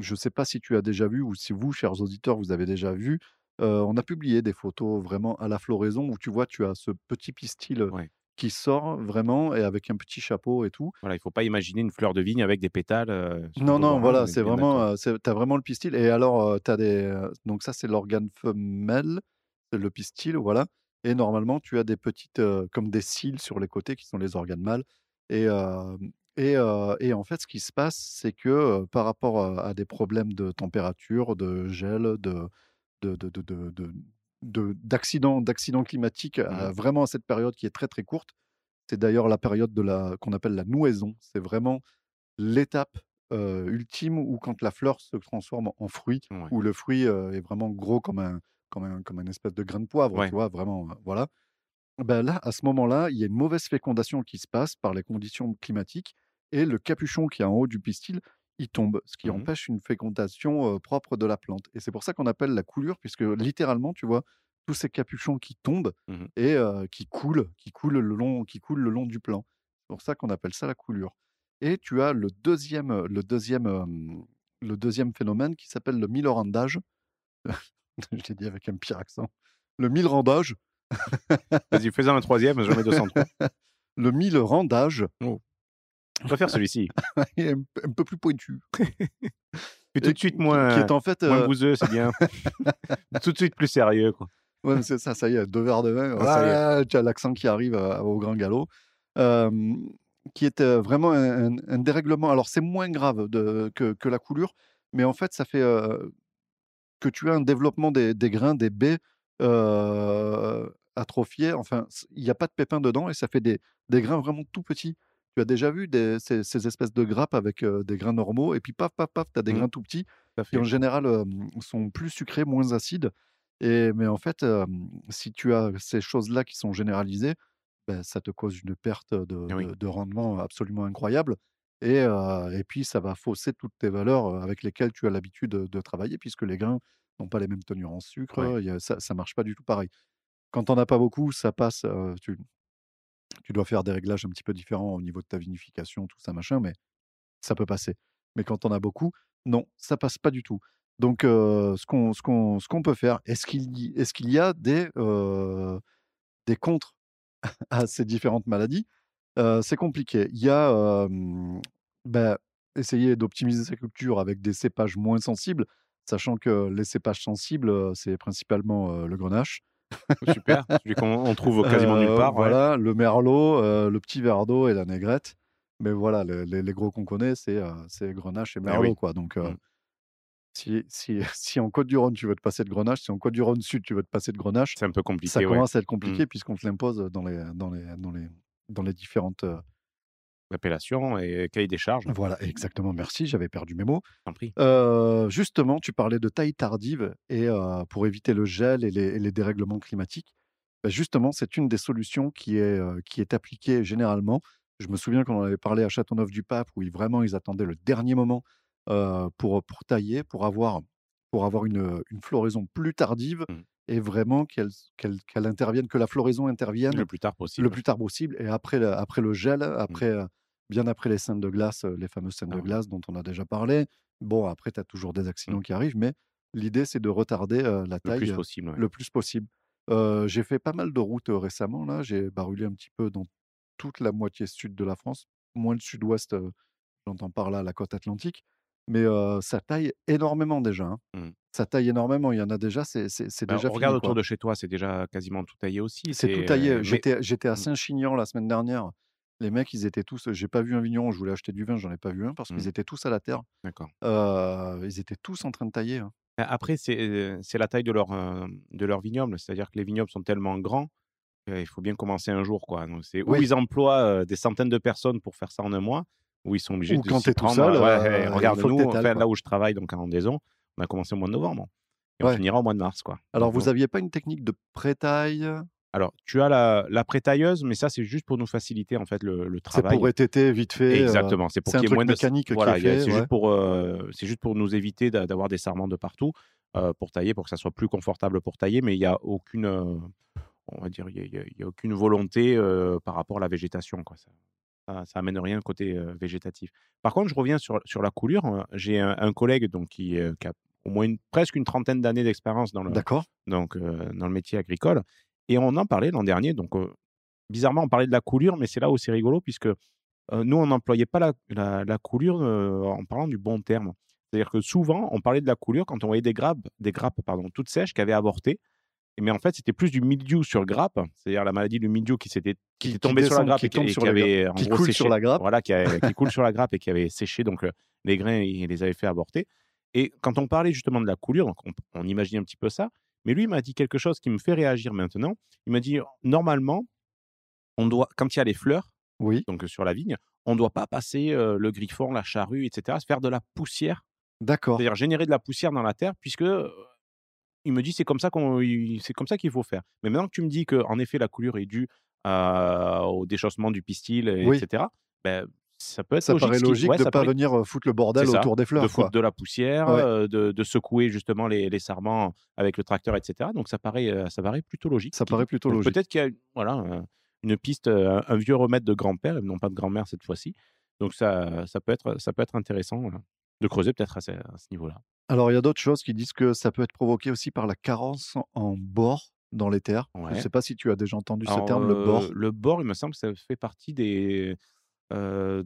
je ne sais pas si tu as déjà vu ou si vous, chers auditeurs, vous avez déjà vu. euh, on a publié des photos vraiment à la floraison où tu vois, tu as ce petit pistil euh, Ouais. Qui sort vraiment et avec un petit chapeau et tout. Voilà, il faut pas imaginer une fleur de vigne avec des pétales. euh, Non, non, voilà, c'est vraiment, c'est- t'as vraiment le pistil. Et alors, tu as des. donc, ça, c'est l'organe femelle, c'est le pistil, voilà. Et normalement, tu as des petites, euh, comme des cils sur les côtés qui sont les organes mâles. Et, euh, et, euh, et en fait, ce qui se passe, c'est que par rapport à, à des problèmes de température, de gel, de, de- de- de- d'accidents, climatiques, à- Mhm. vraiment à cette période qui est très, très courte, c'est d'ailleurs la période de la, qu'on appelle la nouaison. C'est vraiment l'étape euh, ultime où quand la fleur se transforme en fruit, Ouais. où le fruit euh, est vraiment gros comme un, comme un, comme un espèce de grain de poivre, Ouais. tu vois, vraiment, euh, voilà. Ben là, à ce moment-là, il y a une mauvaise fécondation qui se passe par les conditions climatiques et le capuchon qui est en haut du pistil, il tombe, ce qui Mhm. empêche une fécondation euh, propre de la plante. Et c'est pour ça qu'on appelle la coulure, puisque littéralement, tu vois, tous ces capuchons qui tombent Mhm. et euh, qui coulent, qui coulent le long, qui coulent le long du plan. C'est pour ça qu'on appelle ça la coulure. Et tu as le deuxième, le deuxième, euh, le deuxième phénomène qui s'appelle le millerandage. Je l'ai dit avec un pire accent. Le millerandage. Vas-y, fais-en un troisième, j'en mets 203. Le millerandage Je préfère celui-ci. est un, un peu plus pointu. Puis tout de suite moins, Qui est en fait. moins euh, bouseux, c'est bien. tout de suite plus sérieux, quoi. Ouais, c'est ça, ça y est, deux verres de vin. Ah, ouais, tu as l'accent qui arrive euh, au grand galop. Euh, qui est euh, vraiment un, un- un dérèglement. Alors, c'est moins grave de- que, que la coulure, mais en fait, ça fait euh, que tu as un développement des, des grains, des baies atrophiés. Enfin, il n'y a pas de pépins dedans et ça fait des, des grains vraiment tout petits. Tu as déjà vu des- ces, ces espèces de grappes avec euh, des grains normaux et puis paf, paf, paf, tu as des Mhm. grains tout petits Tout qui en général euh, sont plus sucrés, moins acides. Et, mais en fait, euh, si tu as ces choses-là qui sont généralisées, ben, ça te cause une perte de, oui. de- de rendement absolument incroyable. Et, et puis, ça va fausser toutes tes valeurs avec lesquelles tu as l'habitude de, de travailler, puisque les grains n'ont pas les mêmes tenures en sucre. Ouais. a- ça ne marche pas du tout pareil. Quand on as pas beaucoup, ça passe. tu, tu dois faire des réglages un petit peu différents au niveau de ta vinification, tout ça, machin, mais ça peut passer. Mais quand on a beaucoup, non, ça passe pas du tout. Donc, ce qu'on peut faire, est-ce qu'il y, y a des, des contres à ces différentes maladies? C'est compliqué. Il y a ben, essayer d'optimiser sa culture avec des cépages moins sensibles, sachant que les cépages sensibles, c'est principalement le grenache. Super. Celui qu'on on trouve quasiment nulle Euh, part. ouais. Voilà, le merlot, euh, le petit verre d'eau et la négrette. Mais voilà, les, les- les gros qu'on connaît, c'est euh, grenache et merlot. oui. Quoi. Donc, euh, Mm. si, si, si en Côte-du-Rhône, tu veux te passer de grenache, si en Côte-du-Rhône Sud, tu veux te passer de grenache, C'est un peu compliqué. ça ouais. commence à être compliqué puisqu'on te l'impose dans les, dans, les, dans, les, dans les différentes. L'appellation et cahier des charges. Voilà, exactement, merci, j'avais perdu mes mots. Prie. Euh, justement, tu parlais de taille tardive et euh, pour éviter le gel et les, et les dérèglements climatiques, bah, justement, c'est une des solutions qui est, euh, qui est appliquée généralement. Je me souviens qu'on en avait parlé à Châteauneuf-du-Pape où ils, vraiment ils attendaient le dernier moment euh, pour, pour tailler, pour avoir, pour avoir une, une floraison plus tardive Mhm. et vraiment qu'elle qu'elle qu'elle intervienne, que la floraison intervienne Le plus tard possible. le plus tard possible et après le, après le gel, après, euh, bien après les scènes de glace, les fameuses scènes Ah de oui. glace dont on a déjà parlé. Bon, après, tu as toujours des accidents qui arrivent, mais l'idée, c'est de retarder euh, la le taille plus euh, possible. ouais. le plus possible. Euh, j'ai fait pas mal de routes euh, récemment, là. J'ai barulé un petit peu dans toute la moitié sud de la France, moins le sud-ouest, j'entends par là la côte atlantique. Mais ça taille énormément déjà. hein. Mm. Ça taille énormément. Il y en a déjà, c'est c'est- c'est Bah, déjà regarde fini, autour quoi. de chez toi, c'est déjà quasiment tout taillé aussi. C'est tout taillé. mais- J'étais j'étais à Mm. Saint-Chinian la semaine dernière. Les mecs, ils étaient tous. J'ai pas vu un vigneron. Je voulais acheter du vin, j'en ai pas vu un parce qu'ils étaient tous à la terre. D'accord. Euh, ils étaient tous en train de tailler. hein. Après, c'est c'est la taille de leur, euh, de leur vignoble. C'est-à-dire que les vignobles sont tellement grands qu'il faut bien commencer un jour. Quoi. Donc, c'est où Oui. ils emploient euh, des centaines de personnes pour faire ça en un mois, où ils sont obligés Ou de quand s'y t'es tout prendre. seul, Ouais, euh, il regarde, faut que nous, t'étales, enfin, quoi. là où je travaille, donc en rendaison, on a commencé au mois de novembre. Et Ouais. on finira au mois de mars. Quoi. Alors, Donc, vous bon. aviez pas une technique de pré-taille Alors, tu as la, la prétailleuse, mais ça, c'est juste pour nous faciliter en fait le, le C'est travail. pour ététer vite fait. euh, Exactement, c'est pour qu'il y ait moins de mécanique voilà, c'est ouais. juste pour euh, c'est juste pour nous éviter d'a- d'avoir des sarments de partout euh, pour tailler, pour que ça soit plus confortable pour tailler, mais il y a aucune euh, on va dire il y a, y y aucune volonté par rapport à la végétation quoi. Ça, ça, ça amène rien côté végétatif. Par contre, je reviens sur, sur la coulure. euh, J'ai un, un collègue donc qui, qui a au moins une, presque une trentaine d'années d'expérience dans le donc euh, dans le métier agricole. Et on en parlait l'an dernier. Donc, euh, bizarrement, on parlait de la coulure, mais c'est là où c'est rigolo, puisque euh, nous, on n'employait pas la, la- la coulure en parlant du bon terme. C'est-à-dire que souvent, on parlait de la coulure quand on voyait des grappes, des grappes pardon, toutes sèches qui avaient avorté. Mais en fait, c'était plus du mildiou sur grappe, c'est-à-dire la maladie du mildiou qui s'était Qui- qui, tombée sur la grappe qui et qui, tombe et sur qui avait en qui gros coule séché. sur la grappe. Voilà, qui, a- qui coule sur la grappe et qui avait séché, donc les grains, il les avait fait avorter. Et quand on parlait justement de la coulure, donc on, on imagine un petit peu ça, mais lui il m'a dit quelque chose qui me fait réagir maintenant. Il m'a dit normalement, on doit, quand il y a les fleurs, Oui. donc sur la vigne, on ne doit pas passer euh, le griffon, la charrue, etc., se faire de la poussière, D'accord. c'est-à-dire générer de la poussière dans la terre, puisque il me dit c'est comme ça qu'on, c'est comme ça qu'il faut faire. Mais maintenant que tu me dis que en effet la coulure est due euh, au déchaussement du pistil, et- Oui. etc., ben, ça peut être Ça logique. paraît ce logique ouais, de ne pas paraît- venir foutre le bordel ça, autour des fleurs. de foutre quoi. de la poussière, Ouais. euh, de, de secouer justement les, les sarments avec le tracteur, etc. Donc ça paraît, euh, ça paraît plutôt logique. Ça paraît plutôt Donc logique. Peut-être qu'il y a voilà, une piste, un vieux remède de grand-père, non pas de grand-mère cette fois-ci. Donc ça, ça, peut être, ça peut être intéressant de creuser peut-être à ce, à ce niveau-là. Alors, il y a d'autres choses qui disent que ça peut être provoqué aussi par la carence en- bord dans les terres. Je ne Ouais. sais pas si tu as déjà entendu ce Alors, terme, le bord. euh, Le bord, il me semble que ça fait partie des. Euh,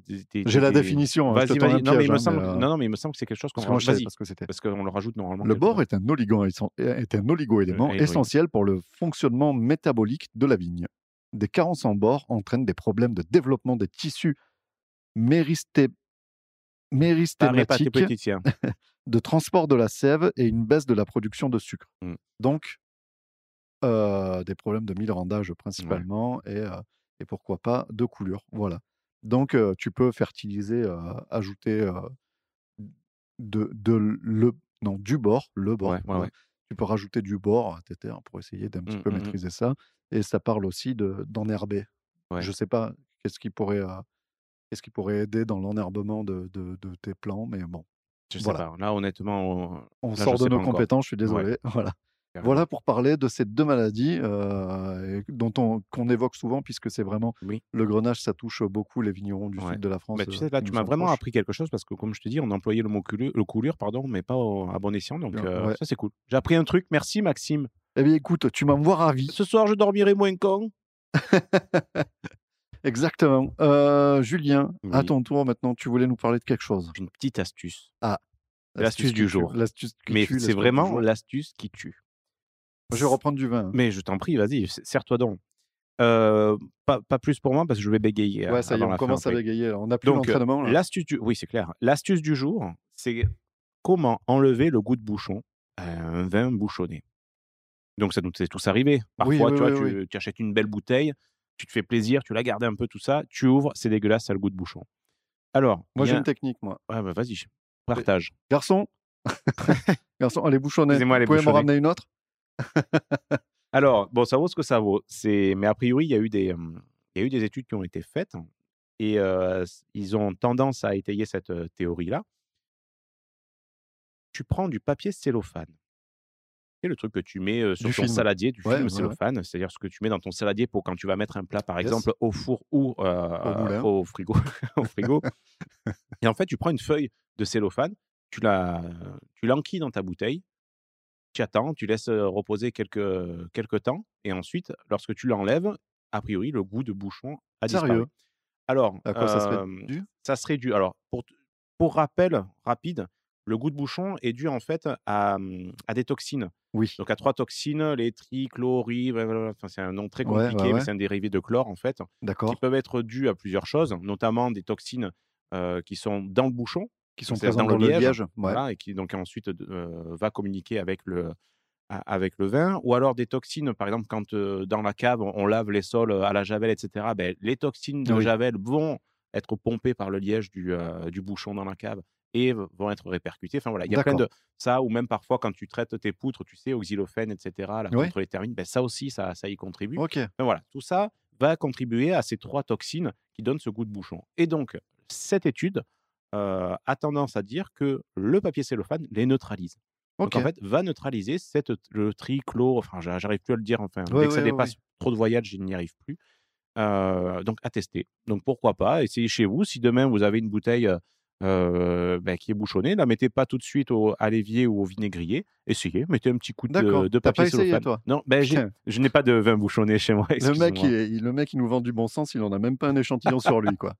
J'ai la définition, hein, je un. Non, mais il me hein, semble... euh, non, non, mais il me semble que c'est quelque chose qu'on Parce rajoute. savais Vas-y, pas ce que c'était. parce qu'on le rajoute normalement. Le part. est un, oligo- est un oligo-élément Euh, et oui. essentiel pour le fonctionnement métabolique de la vigne. Des carences en bord entraînent des problèmes de développement des tissus méristé- méristématiques, de transport de la sève et une baisse de la production de sucre. Mm. Donc, euh, des problèmes de milrandage principalement et, euh, et pourquoi pas de coulure. Voilà. Donc, euh, tu peux fertiliser, euh, ajouter euh, de, de le, non, du bord, le bord. Ouais, ouais, voilà. ouais. Tu peux rajouter du bord à tes terres pour essayer d'un petit Mm, peu maîtriser ça. Et ça parle aussi de- d'enherber. Je ne sais pas qu'est-ce qui pourrait, qu'est-ce qui pourrait aider dans l'enherbement de, de- de tes plants, mais bon, Je sais Voilà. pas. Là, honnêtement, on- on Là, sort de nos compétences, je suis désolé. Voilà. Voilà pour parler de ces deux maladies euh, dont on qu'on évoque souvent puisque c'est vraiment Oui. le grenage, ça touche beaucoup les vignerons du Ouais. sud de la France. Bah, tu euh, sais, là, tu m'as vraiment proches. appris quelque chose parce que, comme je te dis, on employait le mot coulure, le coulure pardon, mais pas au- à bon escient. Donc, euh, ça, c'est cool. J'ai appris un truc. Merci, Maxime. Eh bien, écoute, tu m'en vois ravi. Ce soir, je dormirai moins con. Exactement. Euh, Julien, à ton tour maintenant, tu voulais nous parler de quelque chose. Une petite astuce. L'astuce L'astuce du jour. L'astuce Mais c'est vraiment l'astuce qui tue. Je vais reprendre du vin. hein. Mais je t'en prie, vas-y, serre-toi donc. Euh, pas, pas plus pour moi parce que je vais bégayer. Ouais, ça y est, on fin commence à bégayer. là. On n'a plus euh, l'entraînement. l'astuce du... Oui, c'est clair. L'astuce du jour, c'est comment enlever le goût de bouchon à un vin bouchonné. Donc, ça nous est tous arrivé. Parfois, Oui, oui, tu vois, oui, tu, tu achètes une belle bouteille, tu te fais plaisir, tu la gardes un peu, tout ça, tu ouvres, c'est dégueulasse, ça a le goût de bouchon. Alors, Moi, j'ai une technique, moi. Ouais, bah, vas-y, partage. Garçon, garçon, elle est Vous pouvez me ramener une autre? Alors, bon, ça vaut ce que ça vaut. C'est, mais a priori, il y a eu des, hum, il y a eu des études qui ont été faites et euh, ils ont tendance à étayer cette euh, théorie-là. Tu prends du papier cellophane. C'est le truc que tu mets euh, sur Du ton film. saladier, du Ouais, film ouais, ouais. cellophane, c'est-à-dire ce que tu mets dans ton saladier pour quand tu vas mettre un plat, par Yes. exemple, au four ou euh, moulin. au frigo. au frigo. et en fait, tu prends une feuille de cellophane, tu la, tu l'enquilles dans ta bouteille, tu attends, tu laisses reposer quelques, quelques temps, et ensuite, lorsque tu l'enlèves, a priori, le goût de bouchon a disparu. Sérieux? Alors, À quoi ça serait dû? ça serait dû. Alors, pour, rappel rapide, le goût de bouchon est dû en fait à, hum, à des toxines. Oui. Donc, à trois toxines, les blablabla. enfin, c'est un nom très Ouais, ouais, compliqué, mais c'est un dérivé de chlore en fait, D'accord. qui peuvent être dus à plusieurs choses, notamment des toxines euh, qui sont dans le bouchon, Qui sont présents dans, le liège. Ouais. voilà, et qui donc ensuite euh, va communiquer avec le, avec le vin, ou alors des toxines, par exemple, quand euh, dans la cave, on, on lave les sols à la javel, etc., ben, les toxines de Oui. javel vont être pompées par le liège du, euh, du bouchon dans la cave et vont être répercutés. Enfin voilà, il y a plein de ça, ou même parfois quand tu traites tes poutres, tu sais, au xylofène, etc., là, Oui. contre les termites, ben, ça aussi, ça, ça y contribue. Ok. Ben voilà, tout ça va contribuer à ces trois toxines qui donnent ce goût de bouchon. Et donc, cette étude euh, a tendance à dire que le papier cellophane les neutralise. Donc, en fait, va neutraliser cette, le trichlore, enfin, j'a- j'arrive plus à le dire, enfin, Ouais, dès que ça ouais, ouais, dépasse trop de voyages, je n'y arrive plus. Euh, donc, à tester. Donc, pourquoi pas, essayez chez vous. Si demain, vous avez une bouteille euh, ben, qui est bouchonnée, la mettez pas tout de suite au, à l'évier ou au vinaigrier. Essayez, mettez un petit coup de, papier pas essayé, cellophane. toi? Non, ben, je n'ai pas de vin bouchonné chez moi. Le mec, il- le mec, il nous vend du bon sens, il en a même pas un échantillon sur lui, quoi.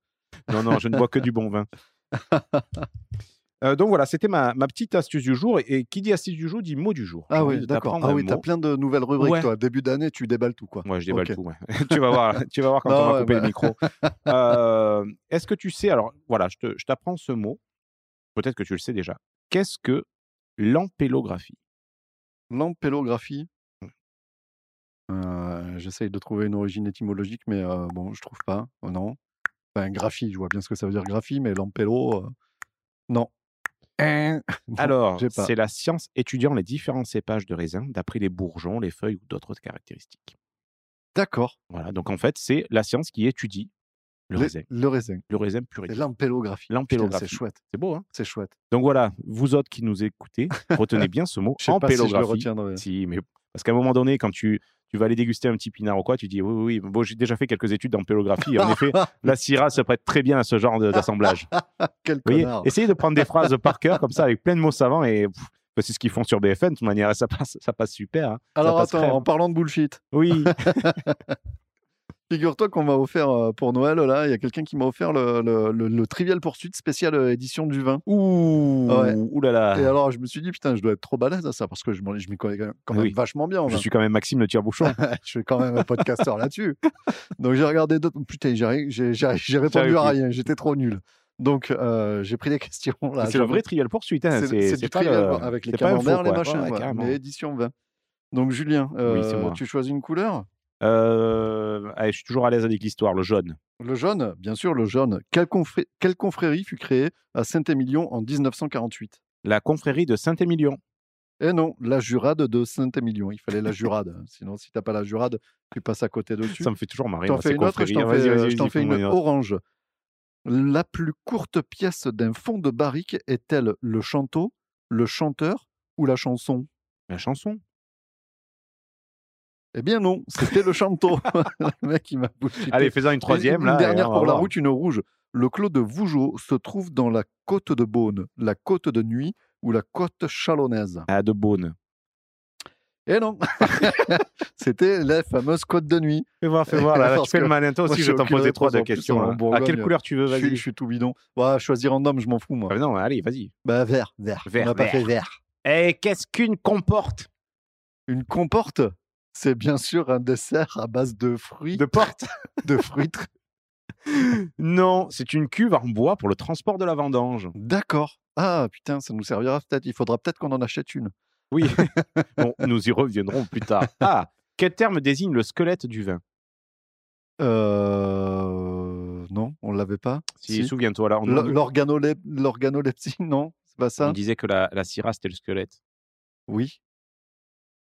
Non, non, je ne bois que du bon vin. Euh, donc voilà, c'était ma, ma petite astuce du jour. Et, et qui dit astuce du jour dit mot du jour. Ah oui, d'accord. Ah oui, t'as plein de nouvelles rubriques, Ouais. toi. Début d'année, tu déballes tout, quoi. Ouais, je déballe tout. ouais. tu, vas voir, tu vas voir quand Non, on va ouais, couper bah. le micro. Euh, Est-ce que tu sais, alors voilà, je te- je t'apprends ce mot. Peut-être que tu le sais déjà. Qu'est-ce que l'ampélographie Lampélographie. Mm. Euh, J'essaye de trouver une origine étymologique, mais euh, bon, je trouve pas. Oh, non. Enfin, graphie, je vois bien ce que ça veut dire graphie, mais lampélo, euh, non. Non, Alors, c'est la science étudiant les différents cépages de raisin d'après les bourgeons, les feuilles ou d'autres caractéristiques. D'accord. Voilà, donc en fait, c'est la science qui étudie le Le- raisin. Le raisin. Le raisin pur et. Putain, L'ampélographie. C'est chouette. C'est beau, hein? C'est chouette. Donc voilà, vous autres qui nous écoutez, retenez bien ce mot, pas si je le retiendrai. Si, mais parce qu'à un moment donné, quand tu, tu vas aller déguster un petit pinard ou quoi, tu dis oui, oui, oui. Bon, j'ai déjà fait quelques études d'ampélographie. et En effet, la Syrah se prête très bien à ce genre d'assemblage. Quel Vous voyez connard. Essayez de prendre des phrases par cœur comme ça, avec plein de mots savants et pff, bah, c'est ce qu'ils font sur BFM. De toute manière, ça passe, ça passe super. hein. Alors passe attends, crème. en parlant de bullshit, Oui. figure-toi qu'on m'a offert euh, pour Noël, là, il y a quelqu'un qui m'a offert le, le, le- le Trivial Pursuit spécial euh, édition du vin. Ouh, Ouais. ouh là là. Et alors, je me suis dit, putain, je dois être trop balèze à ça, parce que je m'y connais quand même Oui. vachement bien. en Je suis quand même Maxime le tire-bouchon. je suis quand même un podcasteur là-dessus. Donc j'ai regardé d'autres. Putain, j'ai répondu à rien, j'étais trop nul. Donc euh, j'ai pris des questions. c'est le vrai trivial poursuite. Hein. C'est du pas trivial, le- quoi, avec les camemberts, les machins, Ouais, carrément. mais édition 20. Donc Julien, euh, moi. tu choisis une couleur? Euh, allez, je suis toujours à l'aise avec l'histoire, le jaune. Le jaune, bien sûr, le jaune. Quelle, confré- quelle confrérie fut créée à Saint-Émilion en 1948 La confrérie de Saint-Émilion. Eh non, la jurade de Saint-Émilion. Il fallait la jurade. Sinon, si t'as pas la jurade, tu passes à côté dessus. Ça me fait toujours marrer. T'en fais une autre, je t'en fais, une autre. orange. La plus courte pièce d'un fond de barrique est-elle le chanteau, le chanteur ou la chanson? La chanson. Eh bien non, c'était le chanteau. le mec, il m'a. Allez, faisons une Et troisième. Une là, et dernière pour la voir. route, une rouge. Le clos de Vougeot se trouve dans la côte de Beaune, la côte de Nuit ou la côte chalonnaise Ah, de Beaune. Eh non C'était la fameuse côte de Nuit. Fais voir, fais voir. Là, là, tu fais le malin, toi aussi. Je vais t'en poser trois de En questions. en. À quelle couleur tu veux Vas-y. je suis tout bidon. Ouais, choisir random, je m'en fous, moi. Ah, non, allez, vas-y. Bah, vert, vert. Vert, On n'a pas vert. fait vert. Et qu'est-ce qu'une comporte? Une comporte, c'est bien sûr un dessert à base de fruits, de porte de fruits. Non, c'est une cuve en bois pour le transport de la vendange. D'accord. Ah putain, ça nous servira peut-être. Il faudra peut-être qu'on en achète une. Oui. bon, nous y reviendrons plus tard. Ah, quel terme désigne le squelette du vin? Euh... Non, on l'avait pas? Si, Si. souviens-toi là, on, L- l'organolep- L'organolepsie, non, c'est pas on ça. disait que la, la syrah c'était le squelette. Oui.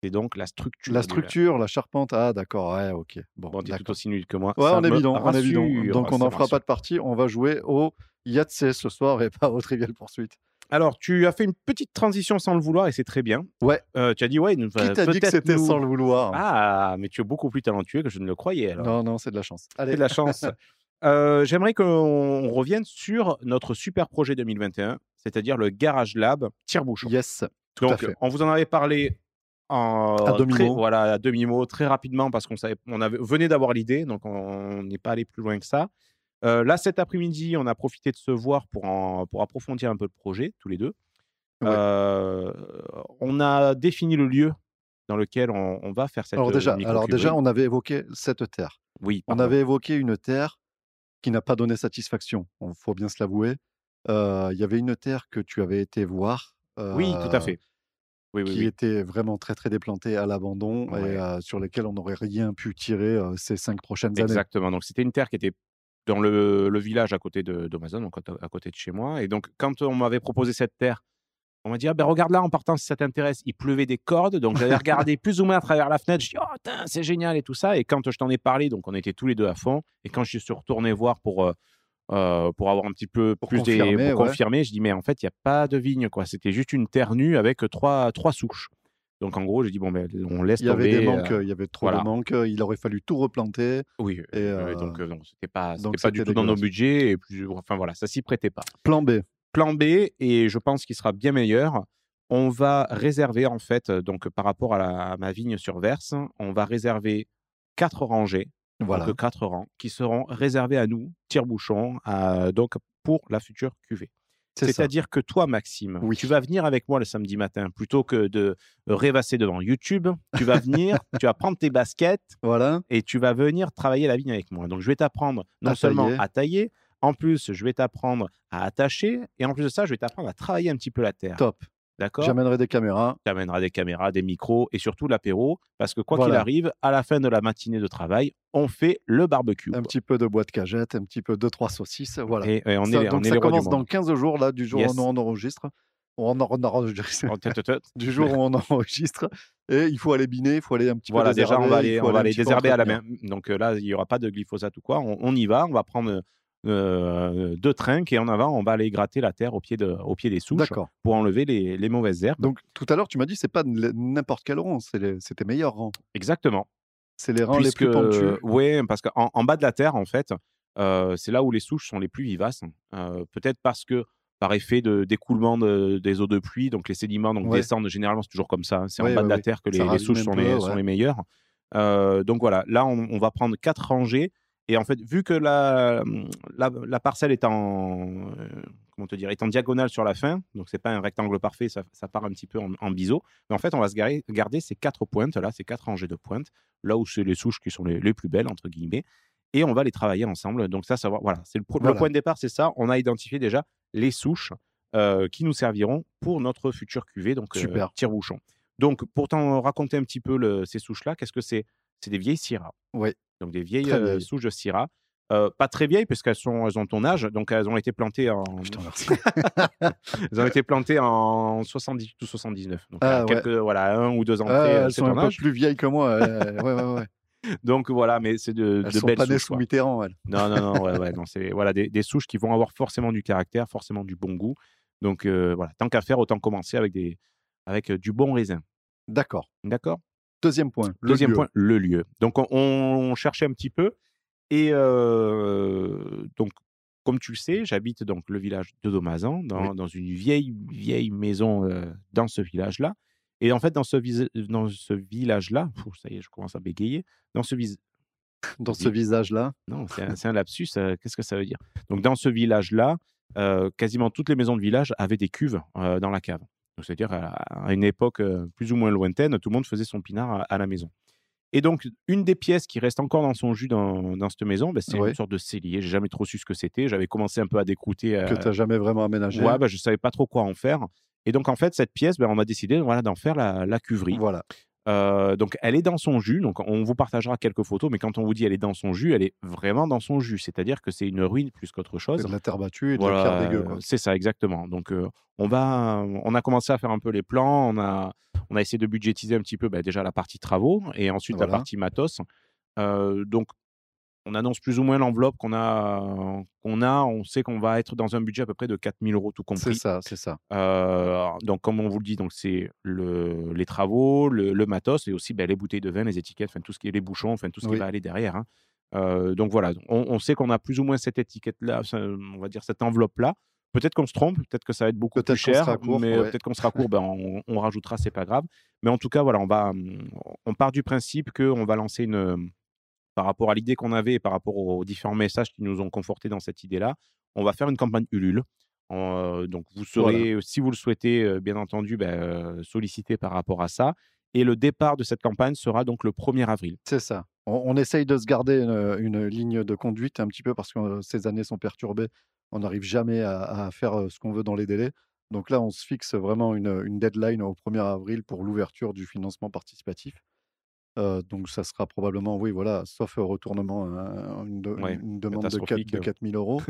C'est donc la structure. La structure, la charpente. Ah d'accord. Ouais, ok. Bon, Bon, t'es tout d'accord. aussi nul que moi. Ouais, Ça on est bidon, on est bidon. Donc on n'en fera pas de partie. On va jouer au Yatsé ce soir et pas au Trivial Poursuite. Alors, tu as fait une petite transition sans le vouloir et c'est très bien. Ouais. Euh, tu as dit, ouais, nous, Qui t'a dit que c'était nous- sans le vouloir? Ah, mais tu es beaucoup plus talentueux que je ne le croyais. Alors. Non, non, c'est de la chance. Allez, C'est de la chance. Euh, J'aimerais qu'on revienne sur notre super projet 2021, c'est-à-dire le Garage Lab Tire-Bouchon. Yes, tout à Donc, fait. on vous en avait parlé en À demi-mot. très- voilà, à demi-mot, très rapidement, parce qu'on savait, on avait, venait d'avoir l'idée, donc on n'est pas allé plus loin que ça. Euh, là, cet après-midi, on a profité de se voir pour, en- pour approfondir un peu le projet, tous les deux. Ouais. Euh, on a défini le lieu dans lequel on, on va faire cette Alors euh, déjà, alors micro-cuverie. déjà, on avait évoqué cette terre. oui, On avait évoqué une terre qui n'a pas donné satisfaction. Il faut bien se l'avouer. Euh, Il y avait une terre que tu avais été voir. Oui, tout à euh, fait. Oui, oui, qui oui. était vraiment très très à l'abandon Ouais. et euh, sur lesquelles on n'aurait rien pu tirer ces cinq prochaines années. Exactement. Donc, c'était une terre qui était dans le, le village à côté de d'Amazon, donc à côté de chez moi. Et donc, quand on m'avait proposé cette terre, on m'a dit, ah ben regarde là, en partant, si ça t'intéresse, il pleuvait des cordes. Donc, j'avais regardé plus ou moins à travers la fenêtre. Je dis, oh, c'est génial et tout ça. Et quand je t'en ai parlé, donc on était tous les deux à fond. Et quand je suis retourné voir pour, euh, pour avoir un petit peu Pour plus des, confirmer, pour ouais. confirmer, je dis, mais en fait, il n'y a pas de vigne, quoi. C'était juste une terre nue avec trois, trois souches. Donc, en gros, j'ai dit, bon, ben, on laisse Il y avait des euh, manques, il y avait trop voilà. de manques, il aurait fallu tout replanter. oui, Et, euh, donc, non, c'était pas, c'était pas du tout dans nos budgets. Et puis, enfin, voilà, ça s'y prêtait pas. Plan B. plan B, et je pense qu'il sera bien meilleur. On va réserver, en fait, donc par rapport à, la- à ma vigne sur Verse, on va réserver quatre rangées, Voilà. donc quatre rangs, qui seront réservés à nous, tire-bouchon, donc pour la future cuvée. C'est-à-dire que toi, Maxime, Oui. tu vas venir avec moi le samedi matin, plutôt que de rêvasser devant YouTube, tu vas venir, tu vas prendre tes baskets, Voilà. et tu vas venir travailler la vigne avec moi. Donc, je vais t'apprendre non À seulement tailler. à tailler, en plus, je vais t'apprendre à attacher, et en plus de ça, je vais t'apprendre à travailler un petit peu la terre. Top. D'accord J'amènerai des caméras. Tu amèneras des caméras, des micros, et surtout l'apéro, parce que quoi qu'il Voilà. arrive, à la fin de la matinée de travail, on fait le barbecue. Un quoi. petit peu de boîte cagette, un petit peu deux, trois saucisses. Voilà. Et, et on Ça- est, les- on donc est ça les commence dans monde. 15 jours, là, du jour Yes. où on enregistre. On en- on enregistre. Oh, du jour où on enregistre. Et il faut aller biner, il faut aller un petit Voilà, peu déjà, on va aller, on va aller désherber à la main. Donc euh, là, il n'y aura pas de glyphosate ou quoi. On, on y va, on va prendre euh, deux trinques et en avant, on va aller gratter la terre au pied, de, au pied des souches pour enlever les, les mauvaises herbes. Donc tout à l'heure, tu m'as dit c'est pas n'importe quel rang, c'est tes meilleurs rangs. Exactement. C'est les rangs Puisque, les plus pentus. ouais, parce qu'en en bas de la terre, en fait, euh, c'est là où les souches sont les plus vivaces. Euh, Peut-être parce que par effet de d'écoulement de- des eaux de pluie, donc les sédiments donc Ouais. descendent généralement, c'est toujours comme ça. hein, C'est en bas ouais, de la terre que les, souches sont peu, les, sont ouais. les meilleures. Euh, donc voilà, là on, on va prendre quatre rangées. Et en fait, vu que la, la, la parcelle est en, euh, comment te dire, est en diagonale sur la fin, donc c'est pas un rectangle parfait, ça, ça part un petit peu en, en biseau. Mais en fait, on va se garder, garder ces quatre pointes là, ces quatre rangées de pointes, là où c'est les souches qui sont les, les plus belles entre guillemets, et on va les travailler ensemble. Donc ça, savoir, voilà, c'est le, point de départ, c'est ça. On a identifié déjà les souches euh, qui nous serviront pour notre future cuvée, donc euh, Super. tire-bouchon. Donc pour t'en raconter un petit peu le- ces souches là, qu'est-ce que c'est? C'est des vieilles Syrah. Oui. Donc des vieilles, euh, souches de Syrah. Euh, pas très vieilles puisqu'elles sont, elles ont ton âge, donc elles ont été plantées en, Je te remercie. elles ont été plantées en 70 ou 79. Donc Ah, ouais. voilà, un ou deux ans Ah, elles sont un peu plus vieilles que moi. ouais, ouais, ouais. Donc voilà, mais c'est de, Elles de sont belles pas nées souches. sous. Mitterrand, elles. Non, non, non, ouais, ouais, non, c'est voilà, des, des souches qui vont avoir forcément du caractère, forcément du bon goût. Donc euh, voilà, tant qu'à faire, autant commencer avec, des, avec du bon raisin. D'accord. D'accord? Deuxième point. le Deuxième lieu. point, le lieu. Donc on, on cherchait un petit peu. Et euh, donc, comme tu le sais, j'habite donc le village de Domazan, dans, dans une vieille, vieille maison euh, dans ce village-là. Et en fait, dans ce, dans ce village-là, ça y est, je commence à bégayer. Dans ce vis- Dans ce visage-là. non, c'est un, lapsus. euh, Qu'est-ce que ça veut dire? Donc, dans ce village-là, quasiment toutes les maisons de village avaient des cuves dans la cave. C'est-à-dire, à, une époque euh, plus ou moins lointaine, tout le monde faisait son pinard à, la maison. Et donc, une des pièces qui reste encore dans son jus dans, dans cette maison, ben, c'est Ouais. une sorte de cellier. J'ai jamais trop su ce que c'était. J'avais commencé un peu à décrouter. Que euh, tu n'as jamais vraiment aménagé. ouais, ben, je savais pas trop quoi en faire. Et donc, en fait, cette pièce, ben, on a décidé voilà, d'en faire la, la cuverie. Voilà. Euh, donc, elle est dans son jus. Donc, on vous partagera quelques photos, mais quand on vous dit elle est dans son jus, elle est vraiment dans son jus. C'est-à-dire que c'est une ruine plus qu'autre chose. C'est de la terre battue et de Voilà, la pierre dégueu. c'est ça, exactement. Donc, euh, on, va, on a commencé à faire un peu les plans. On a, on a essayé de budgétiser un petit peu bah, déjà la partie travaux et ensuite la partie matos. Euh, donc, on annonce plus ou moins l'enveloppe qu'on a, qu'on a. On sait qu'on va être dans un budget à peu près de 4000 euros tout C'est compris. ça, c'est ça. Euh, donc, comme on vous le dit, donc c'est le, les travaux, le, le matos et aussi ben, les bouteilles de vin, les étiquettes, enfin tout ce qui est les bouchons, enfin tout ce qui va aller derrière. hein. Euh, donc voilà, on, on sait qu'on a plus ou moins cette étiquette-là, on va dire cette enveloppe-là. Peut-être qu'on se trompe, peut-être que ça va être beaucoup Peut-être plus cher, sera court, mais ouais. peut-être qu'on sera court, ben, on, on rajoutera, c'est pas grave. Mais en tout cas, voilà, on va, on part du principe qu'on va lancer une, par rapport à l'idée qu'on avait et par rapport aux différents messages qui nous ont confortés dans cette idée-là, on va faire une campagne Ulule. Euh, donc, vous serez, si vous le souhaitez, euh, bien entendu, ben, euh, sollicité par rapport à ça. Et le départ de cette campagne sera donc le 1er avril. C'est ça. On, on essaye de se garder une, une ligne de conduite un petit peu parce que euh, ces années sont perturbées. On n'arrive jamais à, à faire euh, ce qu'on veut dans les délais. Donc là, on se fixe vraiment une, une deadline au 1er avril pour l'ouverture du financement participatif. Euh, donc ça sera probablement, oui, voilà, sauf retournement, un- une, de- Ouais, une demande de, 4, catastrophique, de euh. 4000 euros,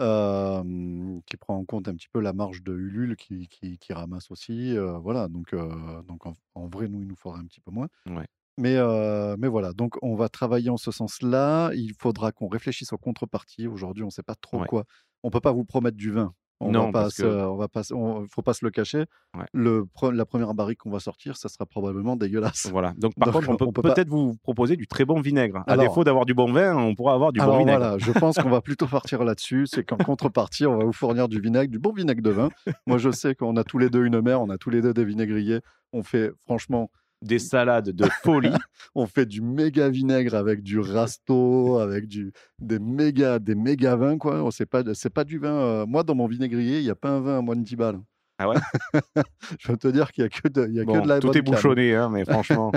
euh, qui prend en compte un petit peu la marge de Ulule qui, qui, qui ramasse aussi. euh, voilà, donc, euh, donc en, en vrai, nous, il nous faudra un petit peu moins. Ouais. Mais, euh, mais voilà, donc on va travailler en ce sens-là. Il faudra qu'on réfléchisse aux contreparties. Aujourd'hui, on ne sait pas trop Ouais. quoi. On ne peut pas vous promettre du vin. On Non, va pas parce se- que- on va pas, on- faut pas se le cacher. Ouais. Le, la première barrique qu'on va sortir, ça sera probablement dégueulasse. Voilà. Donc, par contre, on peut, on peut pas- peut-être vous proposer du très bon vinaigre. À défaut d'avoir du bon vin, on pourra avoir du Alors bon vinaigre. voilà, je pense qu'on va plutôt partir là-dessus. C'est qu'en contrepartie, on va vous fournir du vinaigre, du bon vinaigre de vin. Moi, je sais qu'on a tous les deux une mère, on a tous les deux des vinaigriers. On fait, franchement, Des salades de folie. on fait du méga vinaigre avec du rasto, avec du, des méga, des méga vins, quoi. Oh, C'est pas, c'est pas du vin. euh, Moi, dans mon vinaigrier, il n'y a pas un vin à moins de 10 balles. Ah ouais? Je veux te dire qu'il n'y a que de, il y a que de la tout est bouchonné, hein, mais franchement.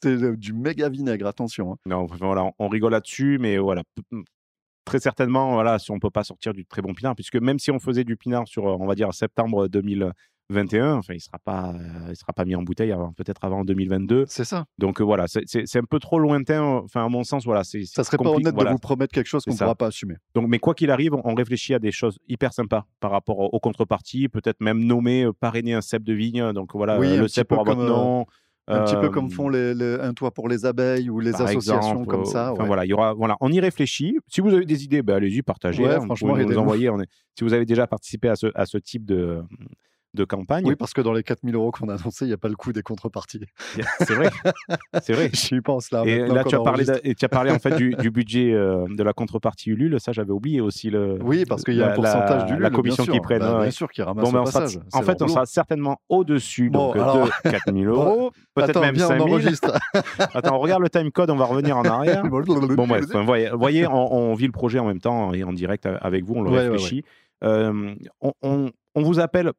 C'est du méga vinaigre, attention. hein. Non, voilà, on rigole là-dessus, mais voilà. Très certainement, voilà, si on peut pas sortir du très bon pinard, puisque même si on faisait du pinard sur, euh, on va dire, septembre 2021, enfin, il sera pas, euh, il sera pas mis en bouteille avant, peut-être avant 2022. C'est ça. Donc euh, voilà, c'est- un peu trop lointain. Enfin, à mon sens, voilà, c'est. Ça serait pas honnête voilà. de vous promettre quelque chose qu'on ne pourra pas assumer. Donc, mais quoi qu'il arrive, on réfléchit à des choses hyper sympas par rapport aux contreparties, peut-être même nommer, euh, parrainer un cep de vigne. Donc voilà, Oui, le cep pour votre nom. Un petit peu comme font les, les- un toit pour les abeilles ou les associations exemple, comme ça. Enfin ouais. voilà, il y aura, voilà, on y réfléchit. Si vous avez des idées, ben, allez-y, partagez. Ouais, hein, franchement, nous envoyer. on est- Si vous avez déjà participé à ce, à ce type de, de campagne, Oui, parce que dans les 4000 euros qu'on a annoncés, il n'y a pas le coût des contreparties. c'est vrai, c'est vrai. J'y pense là. Et là, tu as parlé, et tu as parlé en fait du, du budget euh, de la contrepartie Ulule. Ça, j'avais oublié aussi le. Oui, parce qu'il y a un pourcentage la, du la commission bien qui sûr. prennent. Bah, ouais. Bien sûr, qui ramasse Bon, sera- en fait, on sera certainement au-dessus, Bon, donc alors- de 4000 euros, peut-être même viens, on 5000. enregistre. Attends, on regarde le time code, on va revenir en arrière. Bon, bref, vous voyez, voyez, on, on vit le projet en même temps et en direct avec vous, on le Ouais, ouais, réfléchit. Euh, on, on- on vous appelle.